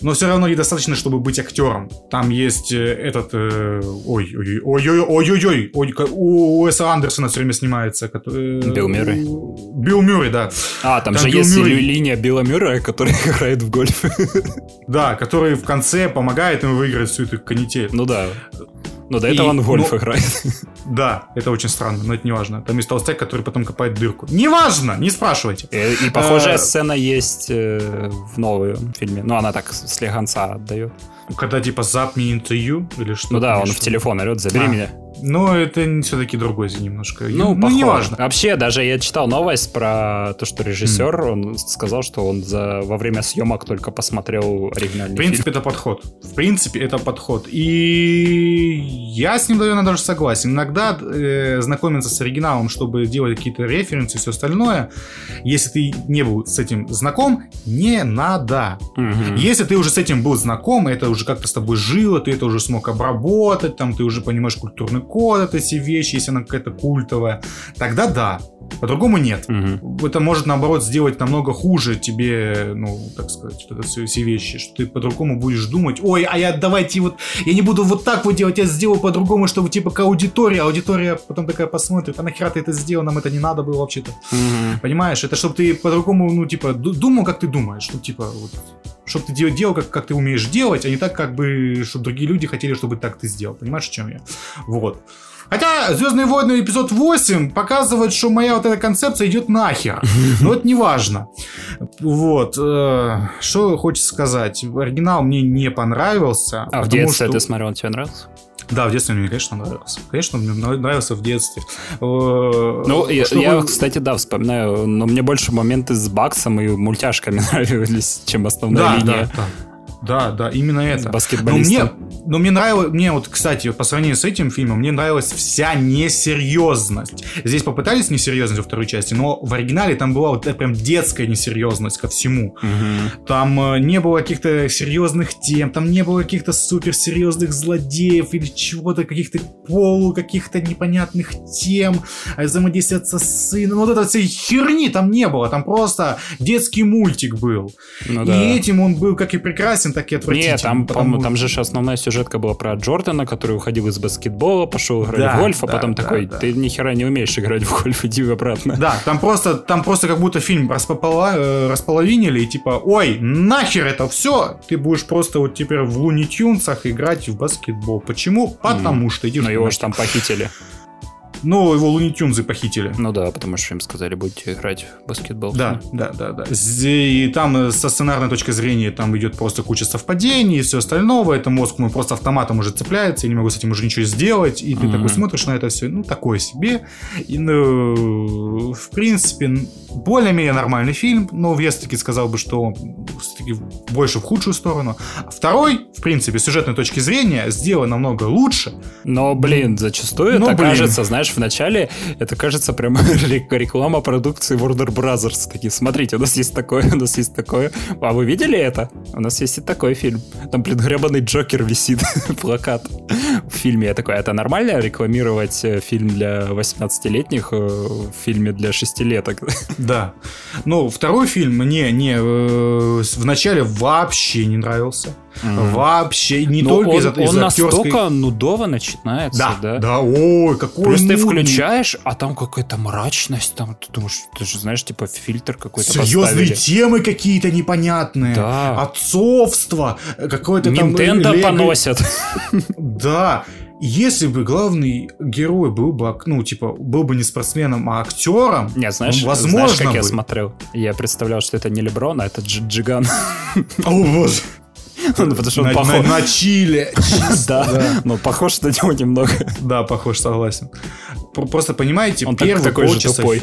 но все равно недостаточно, чтобы быть актером. Там есть э, этот... Э, ой-ой-ой, ой-ой-ой, у Уэса Андерсона все время снимается. Который... Э, Билл Мюррей. Билл Мюррей, да. А, там, там же Билл есть Мюррей... линия Билла Мюррея, который играет в гольф. Да, который в конце помогает им выиграть всю эту канитель. Ну да. Но до И, этого он в гольф ну, играет. Да, это очень странно, но это не важно. Там есть толстяк, который потом копает дырку. Неважно, не спрашивайте. И, и похожая Э, сцена есть э, в новом фильме. Ну, она так слегонца отдает. Когда типа zap me into you или что Ну да, он в телефон орет, забери меня. Но это все-таки другой немножко. Ну, ну похоже. неважно. Вообще, даже я читал новость про то, что режиссер, он сказал, что он за, во время съемок только посмотрел оригинальный В принципе, это подход. В принципе, это подход. И я с ним, наверное, даже согласен. Иногда э, знакомиться с оригиналом, чтобы делать какие-то референсы и все остальное, если ты не был с этим знаком, не надо. фильм. Мгм. Если ты уже с этим был знаком, это уже как-то с тобой жило, ты это уже смог обработать, там ты уже понимаешь культурный код, это все вещи, если она какая-то культовая, тогда да. По-другому нет. Мгм. Это может, наоборот, сделать намного хуже тебе, ну, так сказать, вот это все, все вещи, что ты по-другому будешь думать, ой, а я давайте вот, я не буду вот так вот делать, я сделаю по-другому, чтобы типа к аудитории, аудитория потом такая посмотрит, а нахера ты это сделал, нам это не надо было вообще-то. Мгм. Понимаешь, это чтобы ты по-другому, ну, типа, ду- думал, как ты думаешь, чтобы, типа, вот, чтобы ты делал, делал как, как ты умеешь делать, а не так, как бы, чтобы другие люди хотели, чтобы так ты сделал. Понимаешь, о чем я? Вот. Хотя Звездные войны эпизод 8 показывает, что моя вот эта концепция идет нахер. Но это не важно. Вот. э, Что хочется сказать. Оригинал мне не понравился. А в детстве что- ты смотрел, тебе нравился? Да, в детстве мне, конечно, нравился. Конечно, мне нрав- нравился в детстве. Э, Ну, я, чтобы- я, кстати, да, вспоминаю, но мне больше моменты с Баксом и мультяшками нравились, чем основная Да, линия. да, да. Да, да, именно это. Но мне, баскетболистом. но мне нравилось, мне вот, кстати, по сравнению с этим фильмом, мне нравилась вся несерьезность. Здесь попытались несерьезность во второй части, но в оригинале там была вот эта прям детская несерьезность ко всему. Мгм. Там э, не было каких-то серьезных тем, там не было каких-то суперсерьезных злодеев или чего-то, каких-то полу, каких-то непонятных тем, а взаимодействия отца с сыном. Вот этой всей херни там не было, там просто детский мультик был. Ну И да. этим он был как и прекрасен, ужасен, так и. Нет, там, потому- там же основная сюжетка была про Джордана, который уходил из баскетбола, пошел играть Да, в гольф, а да, потом да, такой, да. ты ни хера не умеешь играть в гольф, иди обратно. Да, там просто, там просто как будто фильм распопола- э, располовинили, и типа, ой, нахер это все, ты будешь просто вот теперь в Луни Тюнсах играть в баскетбол. Почему? Потому что идешь Но его же там похитили. Ну, его Луни Тюнзы похитили. Ну да, потому что им сказали, будете играть в баскетбол. Да, да, да, да. И там э, со сценарной точки зрения там идет просто куча совпадений и все остальное. Это мозг ну, просто автоматом уже цепляется, я не могу с этим уже ничего сделать. И ты Мгм. такой смотришь на это все, ну, такое себе. И, ну, в принципе, более-менее нормальный фильм, но я все-таки сказал бы, что больше в худшую сторону. Второй, в принципе, с сюжетной точки зрения, сделан намного лучше. Но, блин, зачастую Ну, это блин. кажется, знаешь, в начале это кажется прям ре- реклама продукции Warner Brothers. Такие, смотрите, у нас есть такое, у нас есть такое. А вы видели это? У нас есть и такой фильм. Там, блин, гребаный Джокер висит, плакат в фильме. Я такой, это нормально рекламировать э, фильм для 18-летних э, в фильме для шестилеток? Да. Но второй фильм мне не э, вначале вообще не нравился. Вообще не Ну, только он, из-за он из-за настолько нудово начинается, Да, да? да, ой, какой Просто ты нудный. включаешь, а там какая-то мрачность, там ты думаешь, ты же знаешь, типа фильтр какой-то Серьезные поставили. темы какие-то непонятные. Да. Отцовство. Какое-то там... Лего- поносят. Да. Если бы главный герой был бы, ну, типа, был бы не спортсменом, а актером, Нет, знаешь, возможно знаешь, как я бы. смотрел? Я представлял, что это не Леброн, а это Дж- Джиган. О, боже. Ну, Потому что он на, похож. на- на чили. Да, но похож на него немного. Да, похож, согласен. Пр- Просто понимаете, Он первый такой же полчаса... тупой.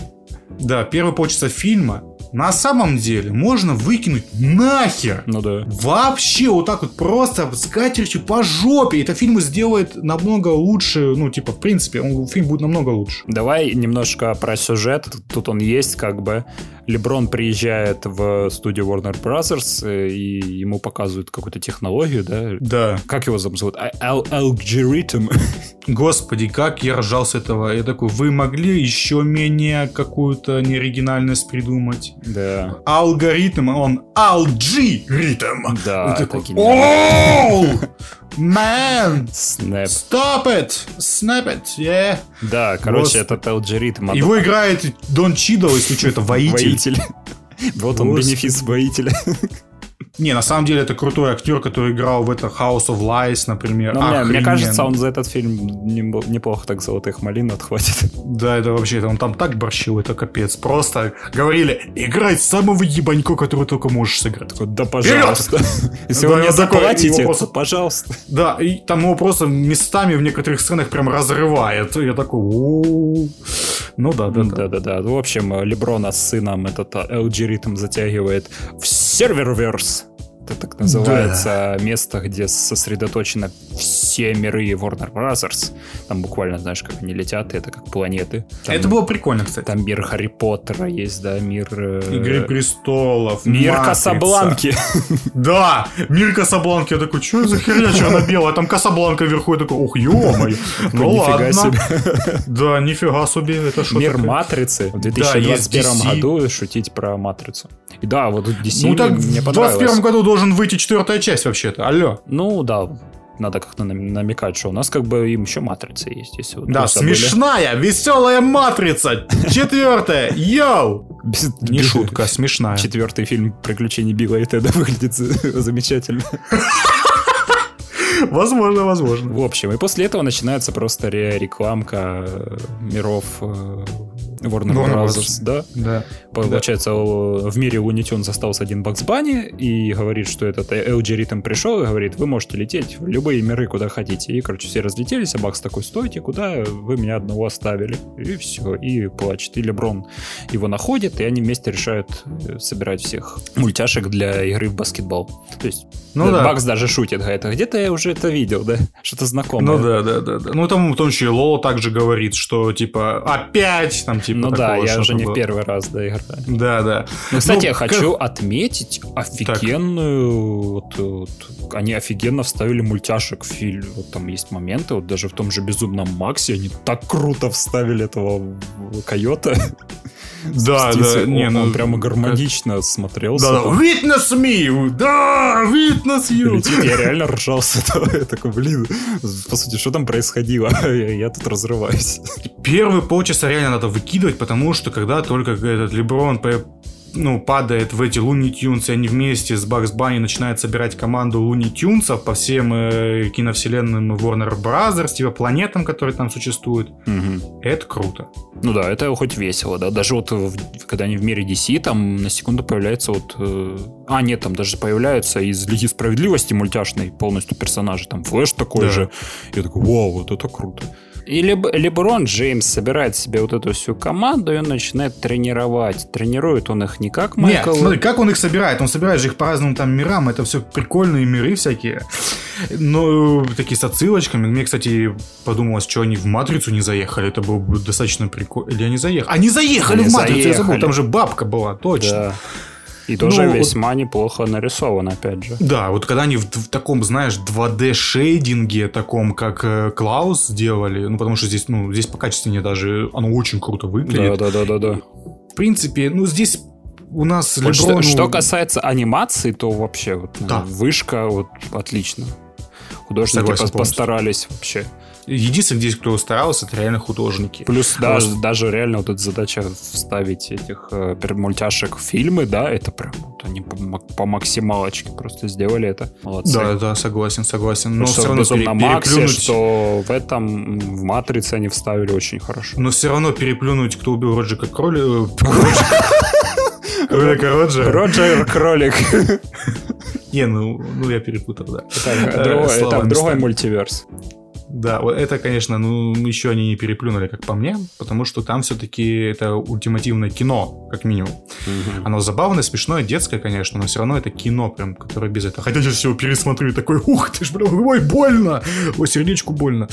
Да, первые полчаса фильма на самом деле можно выкинуть нахер. Ну да. Вообще вот так вот просто с катертью по жопе. Это фильм сделает намного лучше. Ну, типа, в принципе, он, фильм будет намного лучше. Давай немножко про сюжет. Тут он есть, как бы. Леброн приезжает в студию Warner Brothers, э, и ему показывают какую-то технологию, да? Да. Как его зовут? А- ал- Algorithm. Господи, как я ржал с этого. Я такой, вы могли еще менее какую-то неоригинальность придумать? Да. Алгоритм, он алджи-ритм. Да, такой, это гениально. «Оу! Man! Снэп. Stop it! Snap it! Yeah! Да, короче, Господи. этот алгоритм. Его играет Дон Чидл, если что, это воитель. Воитель. Вот он, бенефис воителя. Не, на самом деле это крутой актер, который играл в это House of Lies, например. Но мне, мне Охрененно. кажется, он за этот фильм нем- неплохо так золотых малин отхватит. Да, это вообще, это он там так борщил, это капец. Просто говорили, играй самого ебанько, который только можешь сыграть. Такой, да пожалуйста. Если Да, вы мне заплатите, просто- пожалуйста. Да, и там его просто местами в некоторых сценах прям разрывает. Я такой, ну да, да, да. Да-да-да. В общем, Леброна с сыном этот алгоритм затягивает в серверверс. Это так называется место, где сосредоточено все миры Warner Brothers. Там буквально, знаешь, как они летят, и это как планеты. Там, Это было прикольно, кстати. там мир Харри Поттера есть, да, мир... э, Игры престолов, Мир Матрица. Касабланки. Да, мир Касабланки. Я такой, что за херня черно-белая? Там Касабланка вверху. Я такой, ух, ё-моё. Ну Нифига ладно. себе. Да, нифига себе. Это что Мир? Матрицы. В есть 2021 DC. году шутить про Матрицу. И да, вот DC Ну мне в понравилось. 21 году должен выйти четвертая часть вообще-то. Алло. Ну да, надо как-то нам- намекать, что у нас как бы им еще матрица есть. Если вот Да, смешная, веселая матрица. Четвертая. Йоу. Не шутка, смешная. Четвертый фильм «Приключения Билла и Теда» выглядит за- замечательно. Возможно, возможно. В общем, и после этого начинается просто ре- рекламка э, миров э, Warner Warner Brothers, да? Да. Получается, о, в мире Looney Tunes остался один Бакс Банни и говорит, что этот алгоритм пришел и говорит, вы можете лететь в любые миры, куда хотите. И, короче, все разлетелись, а Бакс такой, стойте, куда вы меня одного оставили? И все, и плачет. И Леброн его находит, и они вместе решают э, собирать всех мультяшек для игры в баскетбол. То есть Ну да. Бакс даже шутит, говорит, а где-то я уже это видел, да? Что-то знакомое. Ну да, да, да, да. Ну там в том числе Лола также говорит, что типа опять там типа Ну да, я уже не в было. первый раз да, играю. Да, да. Ну, кстати, Ну, я как- хочу отметить офигенную... Вот, вот, они офигенно вставили мультяшек в фильм. Вот там есть моменты, вот даже в том же «Безумном Максе» они так круто вставили этого в- койота. Да, да, не, ну... Он прямо гармонично смотрелся. Да, да, witness me! Да, witness you! Летит, я реально ржал с этого. Я такой, блин, по сути, что там происходило? Я, я тут разрываюсь. Первые полчаса реально надо выкидывать, потому что когда только этот Леброн ну, падает в эти Луни Тюнс, и они вместе с Бакс Банни начинают собирать команду Луни Тюнсов по всем э, киновселенным Warner Brothers, типа планетам, которые там существуют. Угу. Это круто. Ну да, это хоть весело, да. Даже вот в, когда они в мире DC, там на секунду появляется вот... Э, а, нет, там даже появляются из Лиги Справедливости мультяшной полностью персонажи. Там Флэш такой да. же. Я такой, вау, вот это круто. И Леб, Леброн Джеймс собирает себе вот эту всю команду, и он начинает тренировать. Тренирует он их не как Майкл... Нет, смотри, как он их собирает? Он собирает же их по разным там мирам, это все прикольные миры всякие. Ну, такие с отсылочками. Мне, кстати, подумалось, что они в Матрицу не заехали. Это было бы достаточно прикольно. Или они заехали? Они заехали они в Матрицу, заехали. я забыл. Там же бабка была, точно. Да. И тоже ну, весьма вот, неплохо нарисован, опять же. Да, вот когда они в, в таком, знаешь, 2D-шейдинге, таком, как э, Клаус сделали, ну, потому что здесь, ну, здесь по качественнее даже оно очень круто выглядит. Да, да, да, да, да. В принципе, ну, здесь у нас вот Леброну... что, что касается анимации, то вообще вот, ну, да. вышка вот отлично. Художники Согласен, постарались вообще. Единственное, здесь кто старался, это реально художники. Плюс а даже, вот... даже реально вот эта задача вставить этих э, мультяшек в фильмы, да, это прям вот они по, по максималочке просто сделали это. Молодцы. Да, да, согласен, согласен. Но все равно пере, на Максе, переплюнуть... что в этом, в Матрице они вставили очень хорошо. Но все равно переплюнуть, кто убил Роджика Кроли... Кролика Роджера. Роджер Кролик. Не, ну, ну я перепутал, да. Это другой мультиверс. Да, вот это, конечно, ну, еще они не переплюнули, как по мне, потому что там все-таки это ультимативное кино, как минимум. Угу. Оно забавное, смешное, детское, конечно, но все равно это кино, прям, которое без этого. Хотя сейчас его пересмотрю и такой, ух ты ж, блин, ой, больно! Ой, сердечку больно.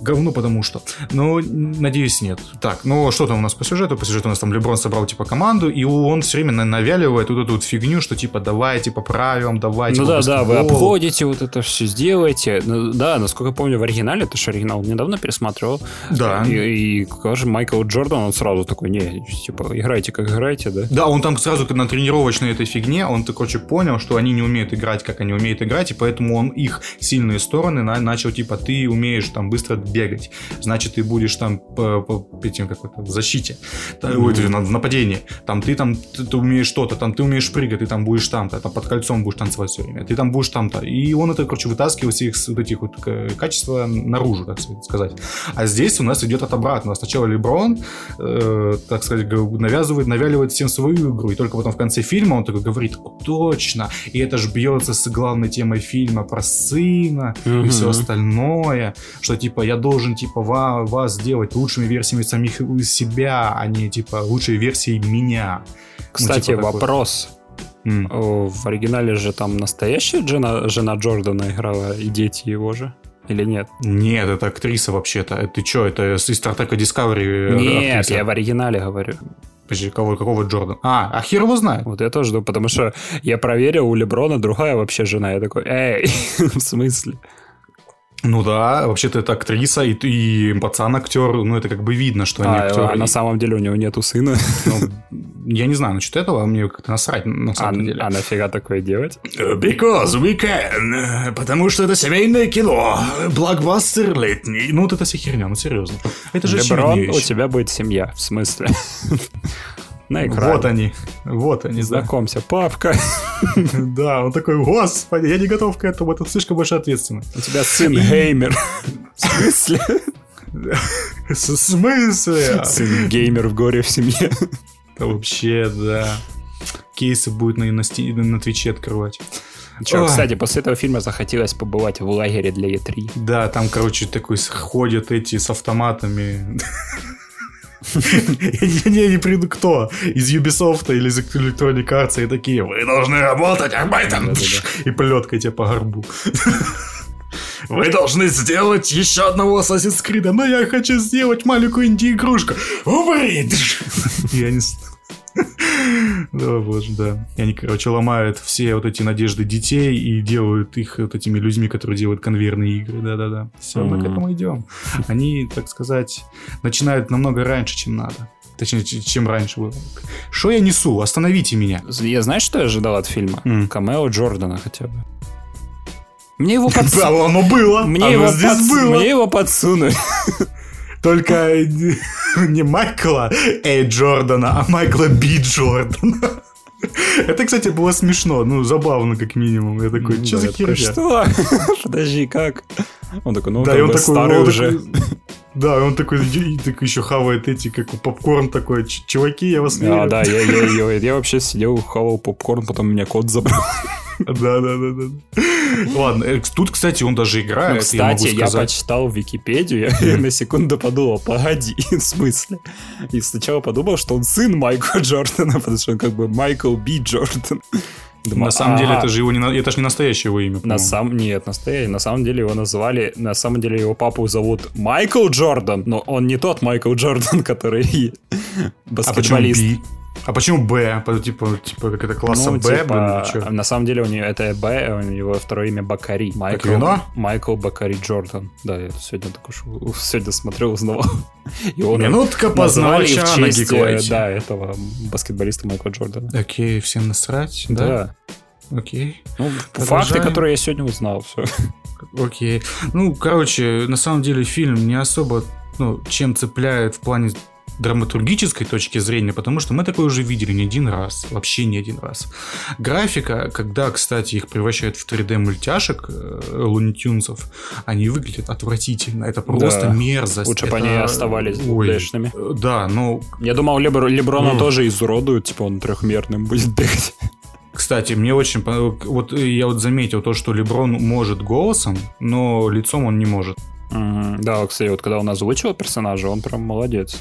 Говно потому что. Но, надеюсь, нет. Так, ну, что там у нас по сюжету? По сюжету у нас там Леброн собрал, типа, команду, и он все время навяливает вот эту вот фигню, что, типа, давайте поправим, давайте. Ну да, да, вы обходите вот это все, сделаете. Ну, да, насколько я помню, в оригинале это же оригинал недавно пересматривал. Да. И, и же Майкл Джордан, он сразу такой, не, типа, играйте как играете, да? Да, он там сразу на тренировочной этой фигне, он, короче, понял, что они не умеют играть, как они умеют играть, и поэтому он их сильные стороны на, начал, типа, ты умеешь там быстро бегать, значит, ты будешь там по, по этим какой-то в защите, mm-hmm. в нападении, там ты там ты, ты умеешь что-то, там ты умеешь прыгать, ты там будешь там-то, там под кольцом будешь танцевать все время, ты там будешь там-то. И он это, короче, вытаскивал все их вот этих вот качества наружу, так сказать. А здесь у нас идет от обратного. Сначала Леброн, э, так сказать, навязывает, навяливает всем свою игру, и только потом в конце фильма он такой говорит, точно, и это же бьется с главной темой фильма про сына mm-hmm. и все остальное, что типа я должен типа вас, вас сделать лучшими версиями самих себя, а не типа лучшей версией меня. Кстати, ну, типа, вопрос. Mm. В оригинале же там настоящая жена, жена Джордана играла и дети его же. Или нет? Нет, это актриса вообще-то. Ты что, это из Стартека Discovery Нет, актриса? я в оригинале говорю. Подожди, кого, какого Джордан? А, а хер его знает. Вот я тоже думаю, потому что я проверил, у Леброна другая вообще жена. Я такой, эй, в смысле? Ну да, вообще-то это актриса и, и пацан актер, ну это как бы видно, что они а, актеры. А на самом деле у него нету сына. Ну, я не знаю насчет этого, а мне как-то насрать на самом а, деле. А нафига такое делать? Because we can. Потому что это семейное кино. Блокбастер летний. Ну вот это все херня, ну серьезно. Это же Леброн, у тебя будет семья, в смысле? на экране. Вот они, вот они. Знакомься, да. папка. Да, он такой, господи, я не готов к этому, это слишком большая ответственность. У тебя сын геймер. В смысле? В смысле? Сын геймер в горе в семье. Вообще, да. Кейсы будет на, на, на Твиче открывать. Че, кстати, после этого фильма захотелось побывать в лагере для Е3. Да, там, короче, такой ходят эти с автоматами. Я не приду кто? Из Ubisoft или из Electronic Arts и такие, вы должны работать, Арбайтон! И плеткой тебе по горбу. Вы должны сделать еще одного Assassin's Creed, но я хочу сделать маленькую инди-игрушку. Умри! Я не... Да, боже, да. И они, короче, ломают все вот эти надежды детей и делают их вот этими людьми, которые делают конвейерные игры. Да-да-да. Все, мы к этому идем. Они, так сказать, начинают намного раньше, чем надо. Точнее, чем раньше было. Что я несу? Остановите меня. Я знаешь, что я ожидал от фильма? Mm. Камео Джордана хотя бы. Мне его подсунули. Да, оно было. Мне, оно его здесь подс- было. Мне его подсунули. Только не Майкла Эй Джордана, а Майкла Би Джордана. Это, кстати, было смешно, ну, забавно, как минимум. Я такой, что Да, за херня? Что? Подожди, как? Он такой, ну, Да, он такой, старый он уже. такой- Да, он такой, и такой еще хавает эти, как попкорн такой. «Ч- Чуваки, я вас А, верю. да, я, я, я, я вообще сидел, хавал попкорн, потом меня кот забрал. Да, да, да, да. Ладно, э, тут, кстати, он даже играет, я кстати, я сказать. почитал Википедию, я на секунду подумал, погоди, в смысле? И сначала подумал, что он сын Майкла Джордана, потому что он как бы Майкл Би Джордан. Думаю, На самом деле, ага. это же его не, это же не настоящее его имя. На самом нет, настоящий. На самом деле его назвали, на самом деле его папу зовут Майкл Джордан, но он не тот Майкл Джордан, который А почему баскетболист. А почему Б? Типа, типа как это класса Ну, Б, типа, на самом деле у него это Б, у него второе имя Бакари. Майкл, вино? Майкл Бакари Джордан. Да, я сегодня такой сегодня смотрел, узнавал. И он Минутка в познавача на честь, э, да, этого баскетболиста Майкла Джордана. Окей, всем насрать, да? Да. Окей, Ну, Продолжаем. факты, которые я сегодня узнал, все. окей. Ну, короче, на самом деле фильм не особо, ну, чем цепляет в плане драматургической точки зрения, потому что мы такое уже видели не один раз, вообще не один раз. Графика, когда, кстати, их превращают в 3D мультяшек лунитюнсов, они выглядят отвратительно. Это просто Да. мерзость. Лучше бы Это- они оставались Ой, 2D-шными. э, Да, ну, Я думал, Лебр- Леброна Ну. тоже изуродуют, типа он трехмерным будет бегать. Кстати, мне очень... по- Вот э, я вот заметил то, что Леброн может голосом, но лицом он не может. Мгм. Да, кстати, вот когда он озвучил персонажа, он прям молодец.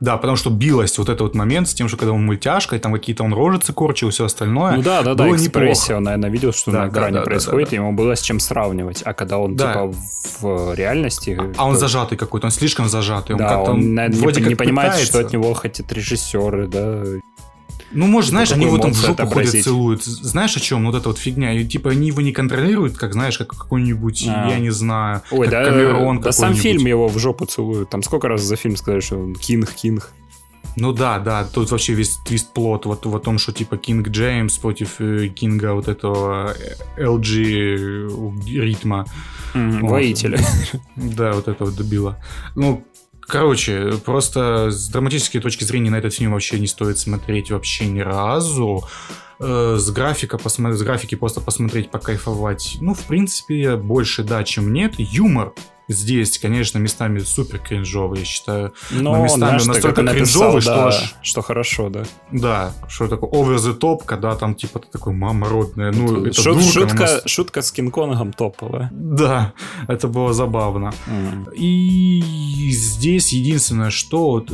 Да, потому что билась вот этот вот момент с тем, что когда он мультяшка, и там какие-то он рожицы корчил и все остальное. Ну да, да, да, экспрессия, он, наверное, видел, что Да, на да, экране да, да, происходит, да, да. и ему было с чем сравнивать. А когда он, Да. типа, в реальности... А он то- зажатый какой-то, он слишком зажатый. Он Да, как-то он, наверное, не, вроде не как понимает, пытается. что от него хотят режиссеры, да. Ну, может, знаешь, они его там в жопу ходят, целуют. Знаешь, о чем? Вот эта вот фигня. И, типа, они его не контролируют, как, знаешь, как какой-нибудь, А. я не знаю, Ой, как да, Камерон да сам фильм его в жопу целуют. Там сколько раз за фильм сказали, что он кинг, кинг. Ну да, да, тут вообще весь твист плот вот в том, что типа Кинг Джеймс против э, Кинга вот этого э, LG ритма. Мгм, Вот. Воители. Да, вот этого добило. Ну, короче, просто с драматической точки зрения на этот фильм вообще не стоит смотреть вообще ни разу. Э, С графика посмотреть, с графики просто посмотреть, покайфовать. Ну, в принципе, больше да, чем нет. Юмор здесь, конечно, местами супер кринжовый, я считаю. Но Но он, местами знаешь, настолько это написал, кринжовый, что да, аж- что хорошо, да. Да, что такое over the top, когда там типа ты такой мама родная. Ну, это Шут- дурка, шутка, но нас- шутка с Кинг-Конгом топовая. Да, это было забавно. М. И здесь единственное, что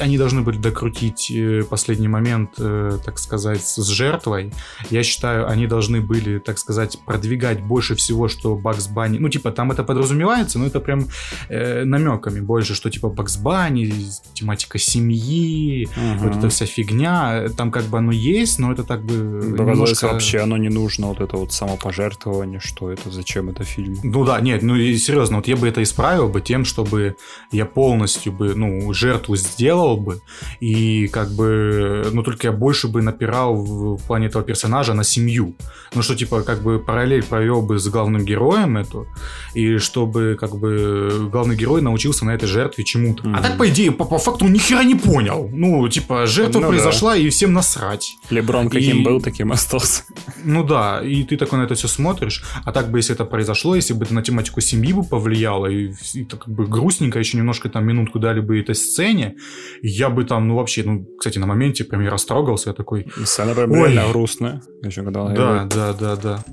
они должны были докрутить э, последний момент, э, так сказать, с жертвой. Я считаю, они должны были, так сказать, продвигать больше всего, что Бакс Банни... Ну, типа, там это подразумевается, но это прям э, намеками больше, что типа Бакс Банни, тематика семьи, Мгм. вот эта вся фигня. Там как бы оно есть, но это так бы Показалось, немножко... вообще оно не нужно, вот это вот самопожертвование, что это, зачем это фильм. Ну да, нет, ну и серьезно, вот я бы это исправил бы тем, чтобы я полностью бы, ну, жертву сделал бы, и как бы, ну только я больше бы напирал в, в плане этого персонажа на семью. Ну что, типа, как бы параллель провел бы с главным героем эту, и чтобы, как бы, главный герой научился на этой жертве чему-то. А Мгм. так, по идее, по, по факту он ни хера не понял. Ну, типа, жертва Ну да. произошла, и всем насрать. Леброн каким И- был, таким остался. Ну да, и ты такой на это все смотришь. А так бы, если это произошло, если бы это на тематику семьи бы повлияло, и, и так как бы грустненько еще немножко там минутку дали бы этой сцене, я бы там, ну вообще, ну, кстати, на моменте прям я растрогался, я такой, Сцена прям Ой. реально грустная. Еще когда да, да, да, да.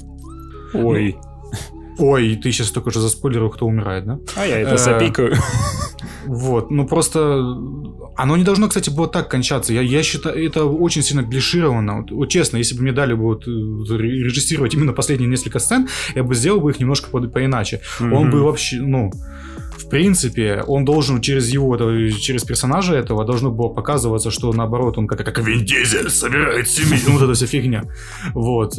говорит, Ой, Ой, ты сейчас только же заспойлерил, кто умирает, да? а я это Э, запикаю. Вот, ну просто... Оно не должно, кстати, было так кончаться. Я, я считаю, это очень сильно клишировано. Вот, вот честно, если бы мне дали бы вот, э, режиссировать именно последние несколько сцен, я бы сделал бы их немножко под- поиначе. Он Мгм. бы вообще, ну, принципе, он должен через его, через персонажа этого должно было показываться, что наоборот, он как, как Вин Дизель собирает семью, ну, вот эта вся фигня. Вот.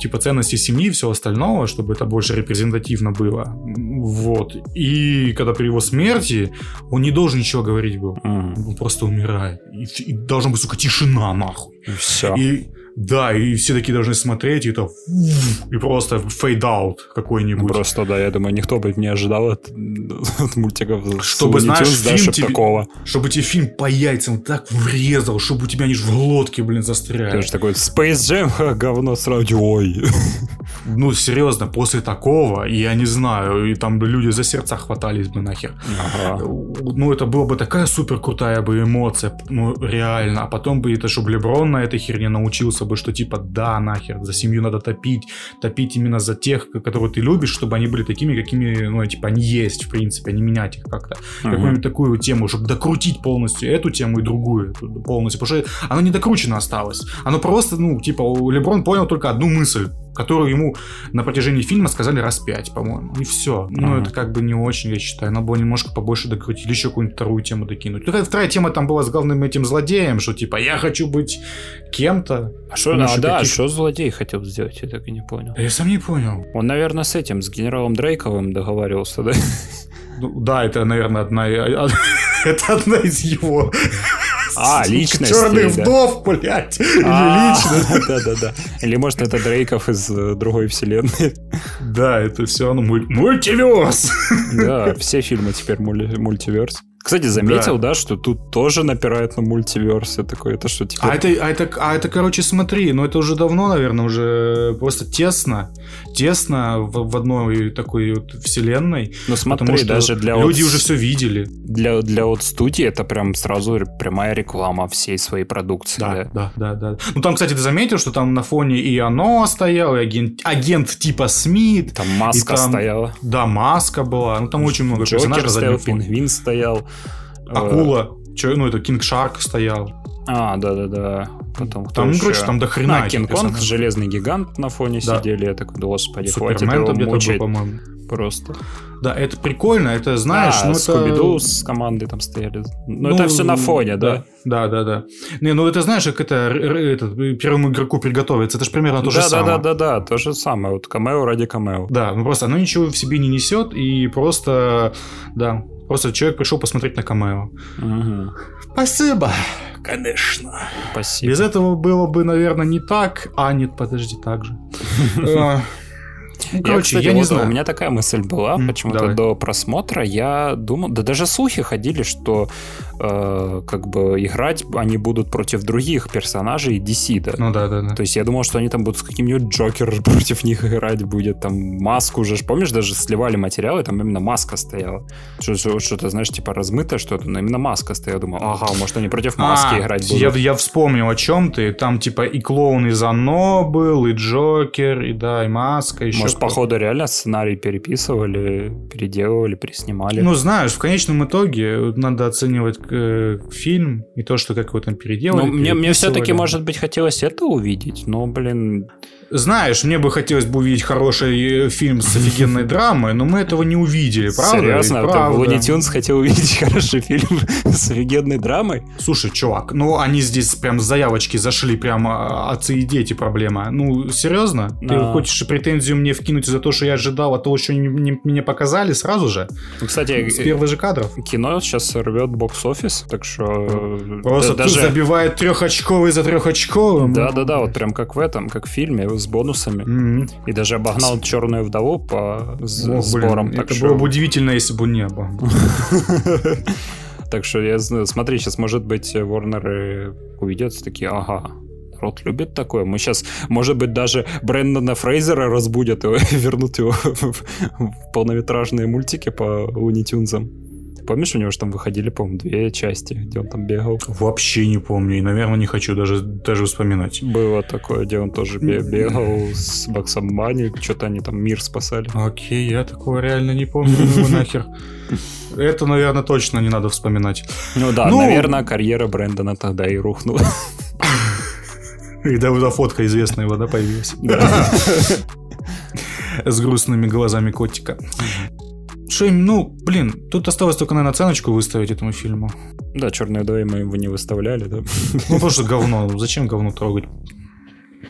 Типа ценности семьи и все остального, чтобы это больше репрезентативно было. Вот. И когда при его смерти, он не должен ничего говорить был. Он просто умирает. И, и должна быть, сука, тишина, нахуй. И все. И да, и все такие должны смотреть, и это и просто fade-out какой-нибудь. Просто, да, я думаю, никто бы не ожидал от, от мультиков Чтобы, знаешь, фильм тебе, такого. Чтобы тебе фильм по яйцам так врезал, чтобы у тебя они в глотке, блин, застряли. Ты же такой, Space Jam, говно сразу, ой. Ну, серьезно, после такого, я не знаю, и там бы люди за сердца хватались бы нахер. Ага. Ну, это была бы такая супер крутая бы эмоция, ну, реально. А потом бы это, чтобы Леброн на этой херне научился бы, что типа, да, нахер, за семью надо топить, топить именно за тех, которых ты любишь, чтобы они были такими, какими, ну, типа, они есть, в принципе, а не менять их как-то. Uh-huh. Какую-нибудь такую тему, чтобы докрутить полностью эту тему и другую полностью, потому что оно не докручено осталось. Оно просто, ну, типа, Леброн понял только одну мысль, которую ему на протяжении фильма сказали раз пять, по-моему. И все. Ну, это как бы не очень, я считаю. Надо было немножко побольше докрутить, еще какую-нибудь вторую тему докинуть. Ну, вторая тема там была с главным этим злодеем, что типа я хочу быть кем-то. А что, а, да, каких... что злодей хотел сделать, я так и не понял. Я сам не понял. Он, наверное, с этим, с генералом Дрейковым договаривался, да? Ну, да, это, наверное, одна, это одна из его а, личность. Черных вдов, блядь. Или а, личность. Да-да-да. Или, может, это Дрейков из э, другой вселенной. Да, это все оно мультиверс. Да, все фильмы теперь мультиверс. Кстати, заметил, да. да, что тут тоже напирает на мультиверс. такой, это что теперь... А это, а, это, а это, короче, смотри, ну это уже давно, наверное, уже просто тесно, тесно в, в одной такой вот вселенной. Ну смотри, даже для люди вот, уже все видели. Для, для вот студии это прям сразу прямая реклама всей своей продукции. Да, да, да, да. да. Ну там, кстати, ты заметил, что там на фоне и оно стояло, и агент, агент типа Смит. Там маска там, стояла. Да, маска была. Ну там очень много Джокер персонажей. стоял, пингвин стоял. Акула. Че, ну, это Кинг Шарк стоял. А, да-да-да. Потом там, ну, короче, там до хрена. А, Кинг-Конг, Железный Гигант на фоне да. сидели. Я такой, господи, Супермен хватит его где-то был, по-моему. Просто. Да, это прикольно, это знаешь, да, ну это... с командой там стояли. Но ну, это все на фоне, да? Да, да, да. Не, ну это знаешь, как это этот, первому игроку приготовиться, это же примерно то да, же да, самое. Да, да, да, да, то же самое. Вот камео ради камео. Да, ну просто оно ничего в себе не несет, и просто, да, Просто человек пришел посмотреть на камео. Угу. Спасибо, конечно. Спасибо. Без этого было бы, наверное, не так. А, нет, подожди, так же. Ну, короче, я, кстати, я не вот знаю. У меня такая мысль была, mm, почему-то давай. до просмотра я думал, да даже слухи ходили, что э, как бы играть они будут против других персонажей DC, да. Ну да, да, да. То есть я думал, что они там будут с каким-нибудь Джокер против них играть будет, там маску уже, помнишь, даже сливали материалы, там именно маска стояла. Что-то, знаешь, типа размытое что-то, но именно маска стояла. Я думал, ага, может они против маски а, играть будут. Я, я вспомнил, о чем ты. Там типа и клоун из Оно был, и Джокер, и да, и маска, еще может, походу, реально сценарий переписывали, переделывали, переснимали. Ну, знаешь, в конечном итоге надо оценивать э, фильм и то, что как его там переделали. Ну, мне, мне все-таки, может быть, хотелось это увидеть, но, блин, знаешь, мне бы хотелось бы увидеть хороший э, фильм с офигенной драмой, но мы этого не увидели, правда? Серьезно? Правда? Луни Тюнс хотел увидеть хороший фильм с офигенной драмой? Слушай, чувак, ну они здесь прям с заявочки зашли, прямо отцы и дети проблема. Ну, серьезно? Ты а... хочешь претензию мне вкинуть за то, что я ожидал, а то, что не, не, мне показали сразу же? Ну, кстати, с первых же кадров. Кино сейчас рвет бокс-офис, так что... Просто да, даже... забивает трехочковый за трехочковым. Да-да-да, вот прям как в этом, как в фильме с бонусами. Mm-hmm. И даже обогнал черную вдову по Ох, сборам. Блин, это что... было бы удивительно, если бы не было. Так что я смотри, сейчас, может быть, Warner увидят такие, ага, народ любит такое. Мы сейчас, может быть, даже Брэндона Фрейзера разбудят и вернут его в полнометражные мультики по Луни Тюнзам. Помнишь, у него же там выходили, по-моему, две части, где он там бегал? Вообще не помню, и, наверное, не хочу даже, даже вспоминать. Было такое, где он тоже бегал с Баксом Мани, что-то они там мир спасали. Окей, я такого реально не помню, ну нахер. Это, наверное, точно не надо вспоминать. Ну да, ну... наверное, карьера Брэндона тогда и рухнула. И да, фотка известная его, да, появилась? Да. С грустными глазами котика. Что, ну, блин, тут осталось только, наверное, оценочку выставить этому фильму. Да, черные вдове мы его не выставляли, да. Ну, просто говно. Зачем говно трогать?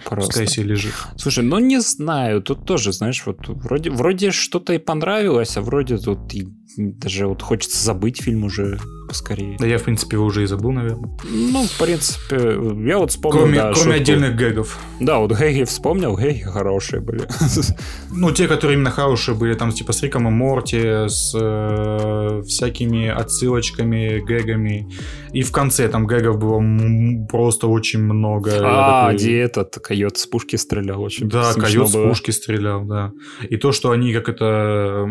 Просто. Пускай себе лежит. Слушай, ну не знаю, тут тоже, знаешь, вот вроде, вроде что-то и понравилось, а вроде тут и даже вот хочется забыть фильм уже поскорее. Да я, в принципе, его уже и забыл, наверное. Ну, в принципе, я вот вспомнил, Кроме, да, кроме шутку. отдельных гэгов. Да, вот гэги вспомнил, гэги хорошие были. Ну, те, которые именно хорошие были, там, типа, с Риком и Морти, с э, всякими отсылочками, гэгами. И в конце там гэгов было просто очень много. А, такой, где этот койот с пушки стрелял, очень Да, койот с было. пушки стрелял, да. И то, что они как это...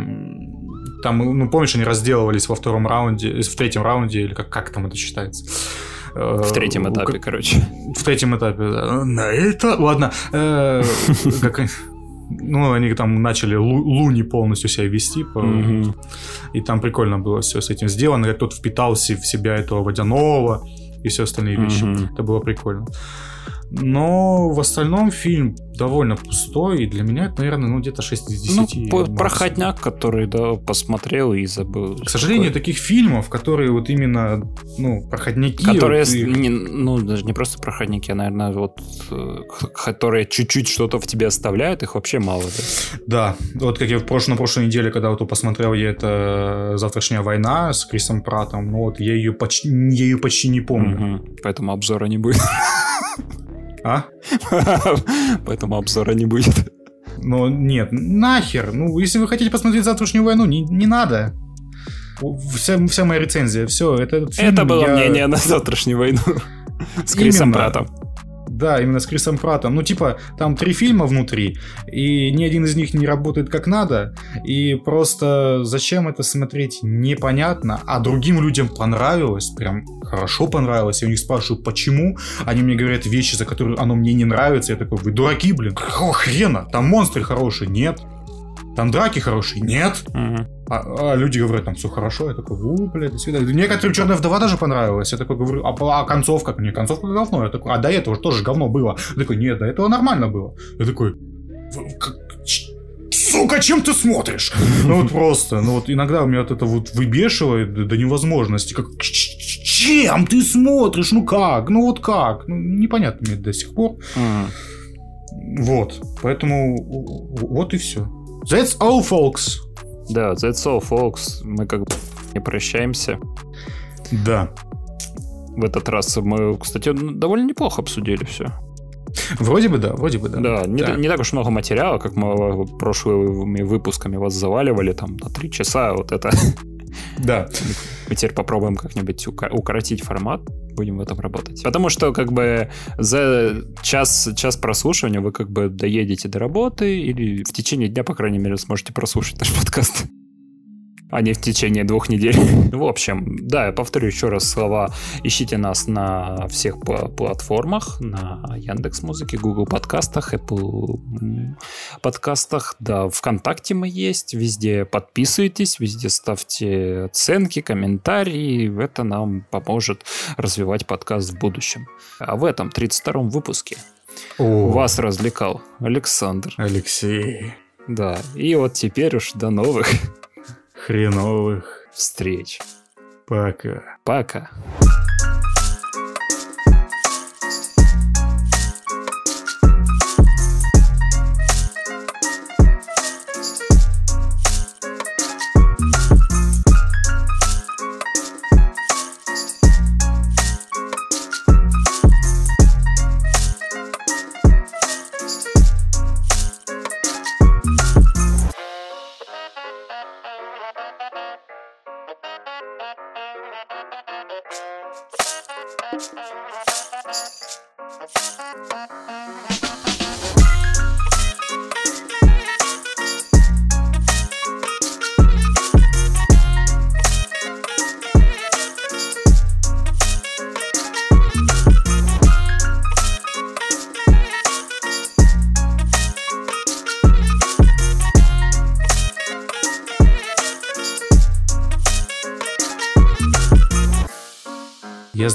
Там, ну, помнишь, они разделывались во втором раунде, э, в третьем раунде, или как, как там это считается? Э, В третьем этапе, короче. В третьем этапе, да. На это... Ладно. э, как Ну, они там начали лу- луни полностью себя вести, по- Мгм. и там прикольно было все с этим сделано, как тот впитался в себя этого водяного и все остальные вещи. Мгм. Это было прикольно. Но в остальном фильм довольно пустой, и для меня это, наверное, ну где-то 6 из 10. Ну, проходняк, который, да, посмотрел и забыл. К сожалению, таких фильмов, которые вот именно, ну, проходники... Которые, вот и- не- ну, даже не просто проходники, а, наверное, вот, э, которые чуть-чуть что-то в тебе оставляют, их вообще мало. да. Да, вот как я в прошлой, на прошлой неделе, когда вот посмотрел я это «Завтрашняя война» с Крисом Пратом, ну вот я ее почти, я ее почти не помню. Мгм. Поэтому обзора не будет. А? Поэтому обзора не будет. Но нет, нахер. Ну, если вы хотите посмотреть «Завтрашнюю войну», не, не надо. Вся, вся моя рецензия, все, это Это было я- мнение на завтрашнюю войну. С Крисом Именно. Да, именно с Крисом Пратом. Ну, типа, там три фильма внутри, и ни один из них не работает как надо, и просто зачем это смотреть, непонятно, а другим людям понравилось, прям хорошо понравилось, я у них спрашиваю, почему, они мне говорят вещи, за которые оно мне не нравится, я такой, вы дураки, блин, какого хрена, там монстры хорошие, нет, там драки хорошие, нет, Мгм. А, а люди говорят, там все хорошо. Я такой, у, блядь, до свидания. Некоторым черная вдова даже понравилась. Я такой говорю, а, а концовка? Не, концовка говно. Я такой, а до этого же тоже говно было. Я такой, нет, до этого нормально было. Я такой, «В- как- сука, чем ты смотришь? Ну вот просто, ну вот иногда у меня вот это вот выбешивает до, невозможности. Как, «Ч- ч- чем ты смотришь? Ну как? Ну вот как? Ну, непонятно мне до сих пор. Вот, поэтому вот и все. That's all, folks. Да, that's all, folks. Мы как бы не прощаемся. Да. В этот раз мы, кстати, довольно неплохо обсудили все. Вроде бы да, вроде бы да. Да, не, Да. не так уж много материала, как мы прошлыми выпусками вас заваливали там на три часа. Вот это Да. мы теперь попробуем как-нибудь укоротить формат. Будем в этом работать. Потому что как бы за час, час прослушивания вы как бы доедете до работы или в течение дня, по крайней мере, сможете прослушать наш подкаст. А не в течение двух недель. В общем, да, я повторю еще раз слова. Ищите нас на всех пла- платформах, на Яндекс Музыке, Google подкастах, Apple подкастах, да, ВКонтакте мы есть, везде подписывайтесь, везде ставьте оценки, комментарии, это нам поможет развивать подкаст в будущем. А в этом 32-м выпуске О, вас развлекал Александр. Алексей. Да, и вот теперь уж до новых Хреновых. встреч. Пока. Пока.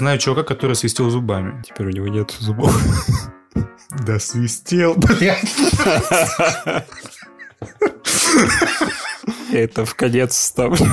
Знаю чувака, который свистел зубами. Теперь у него нет зубов. Да свистел, блядь. Это в конец ставлю.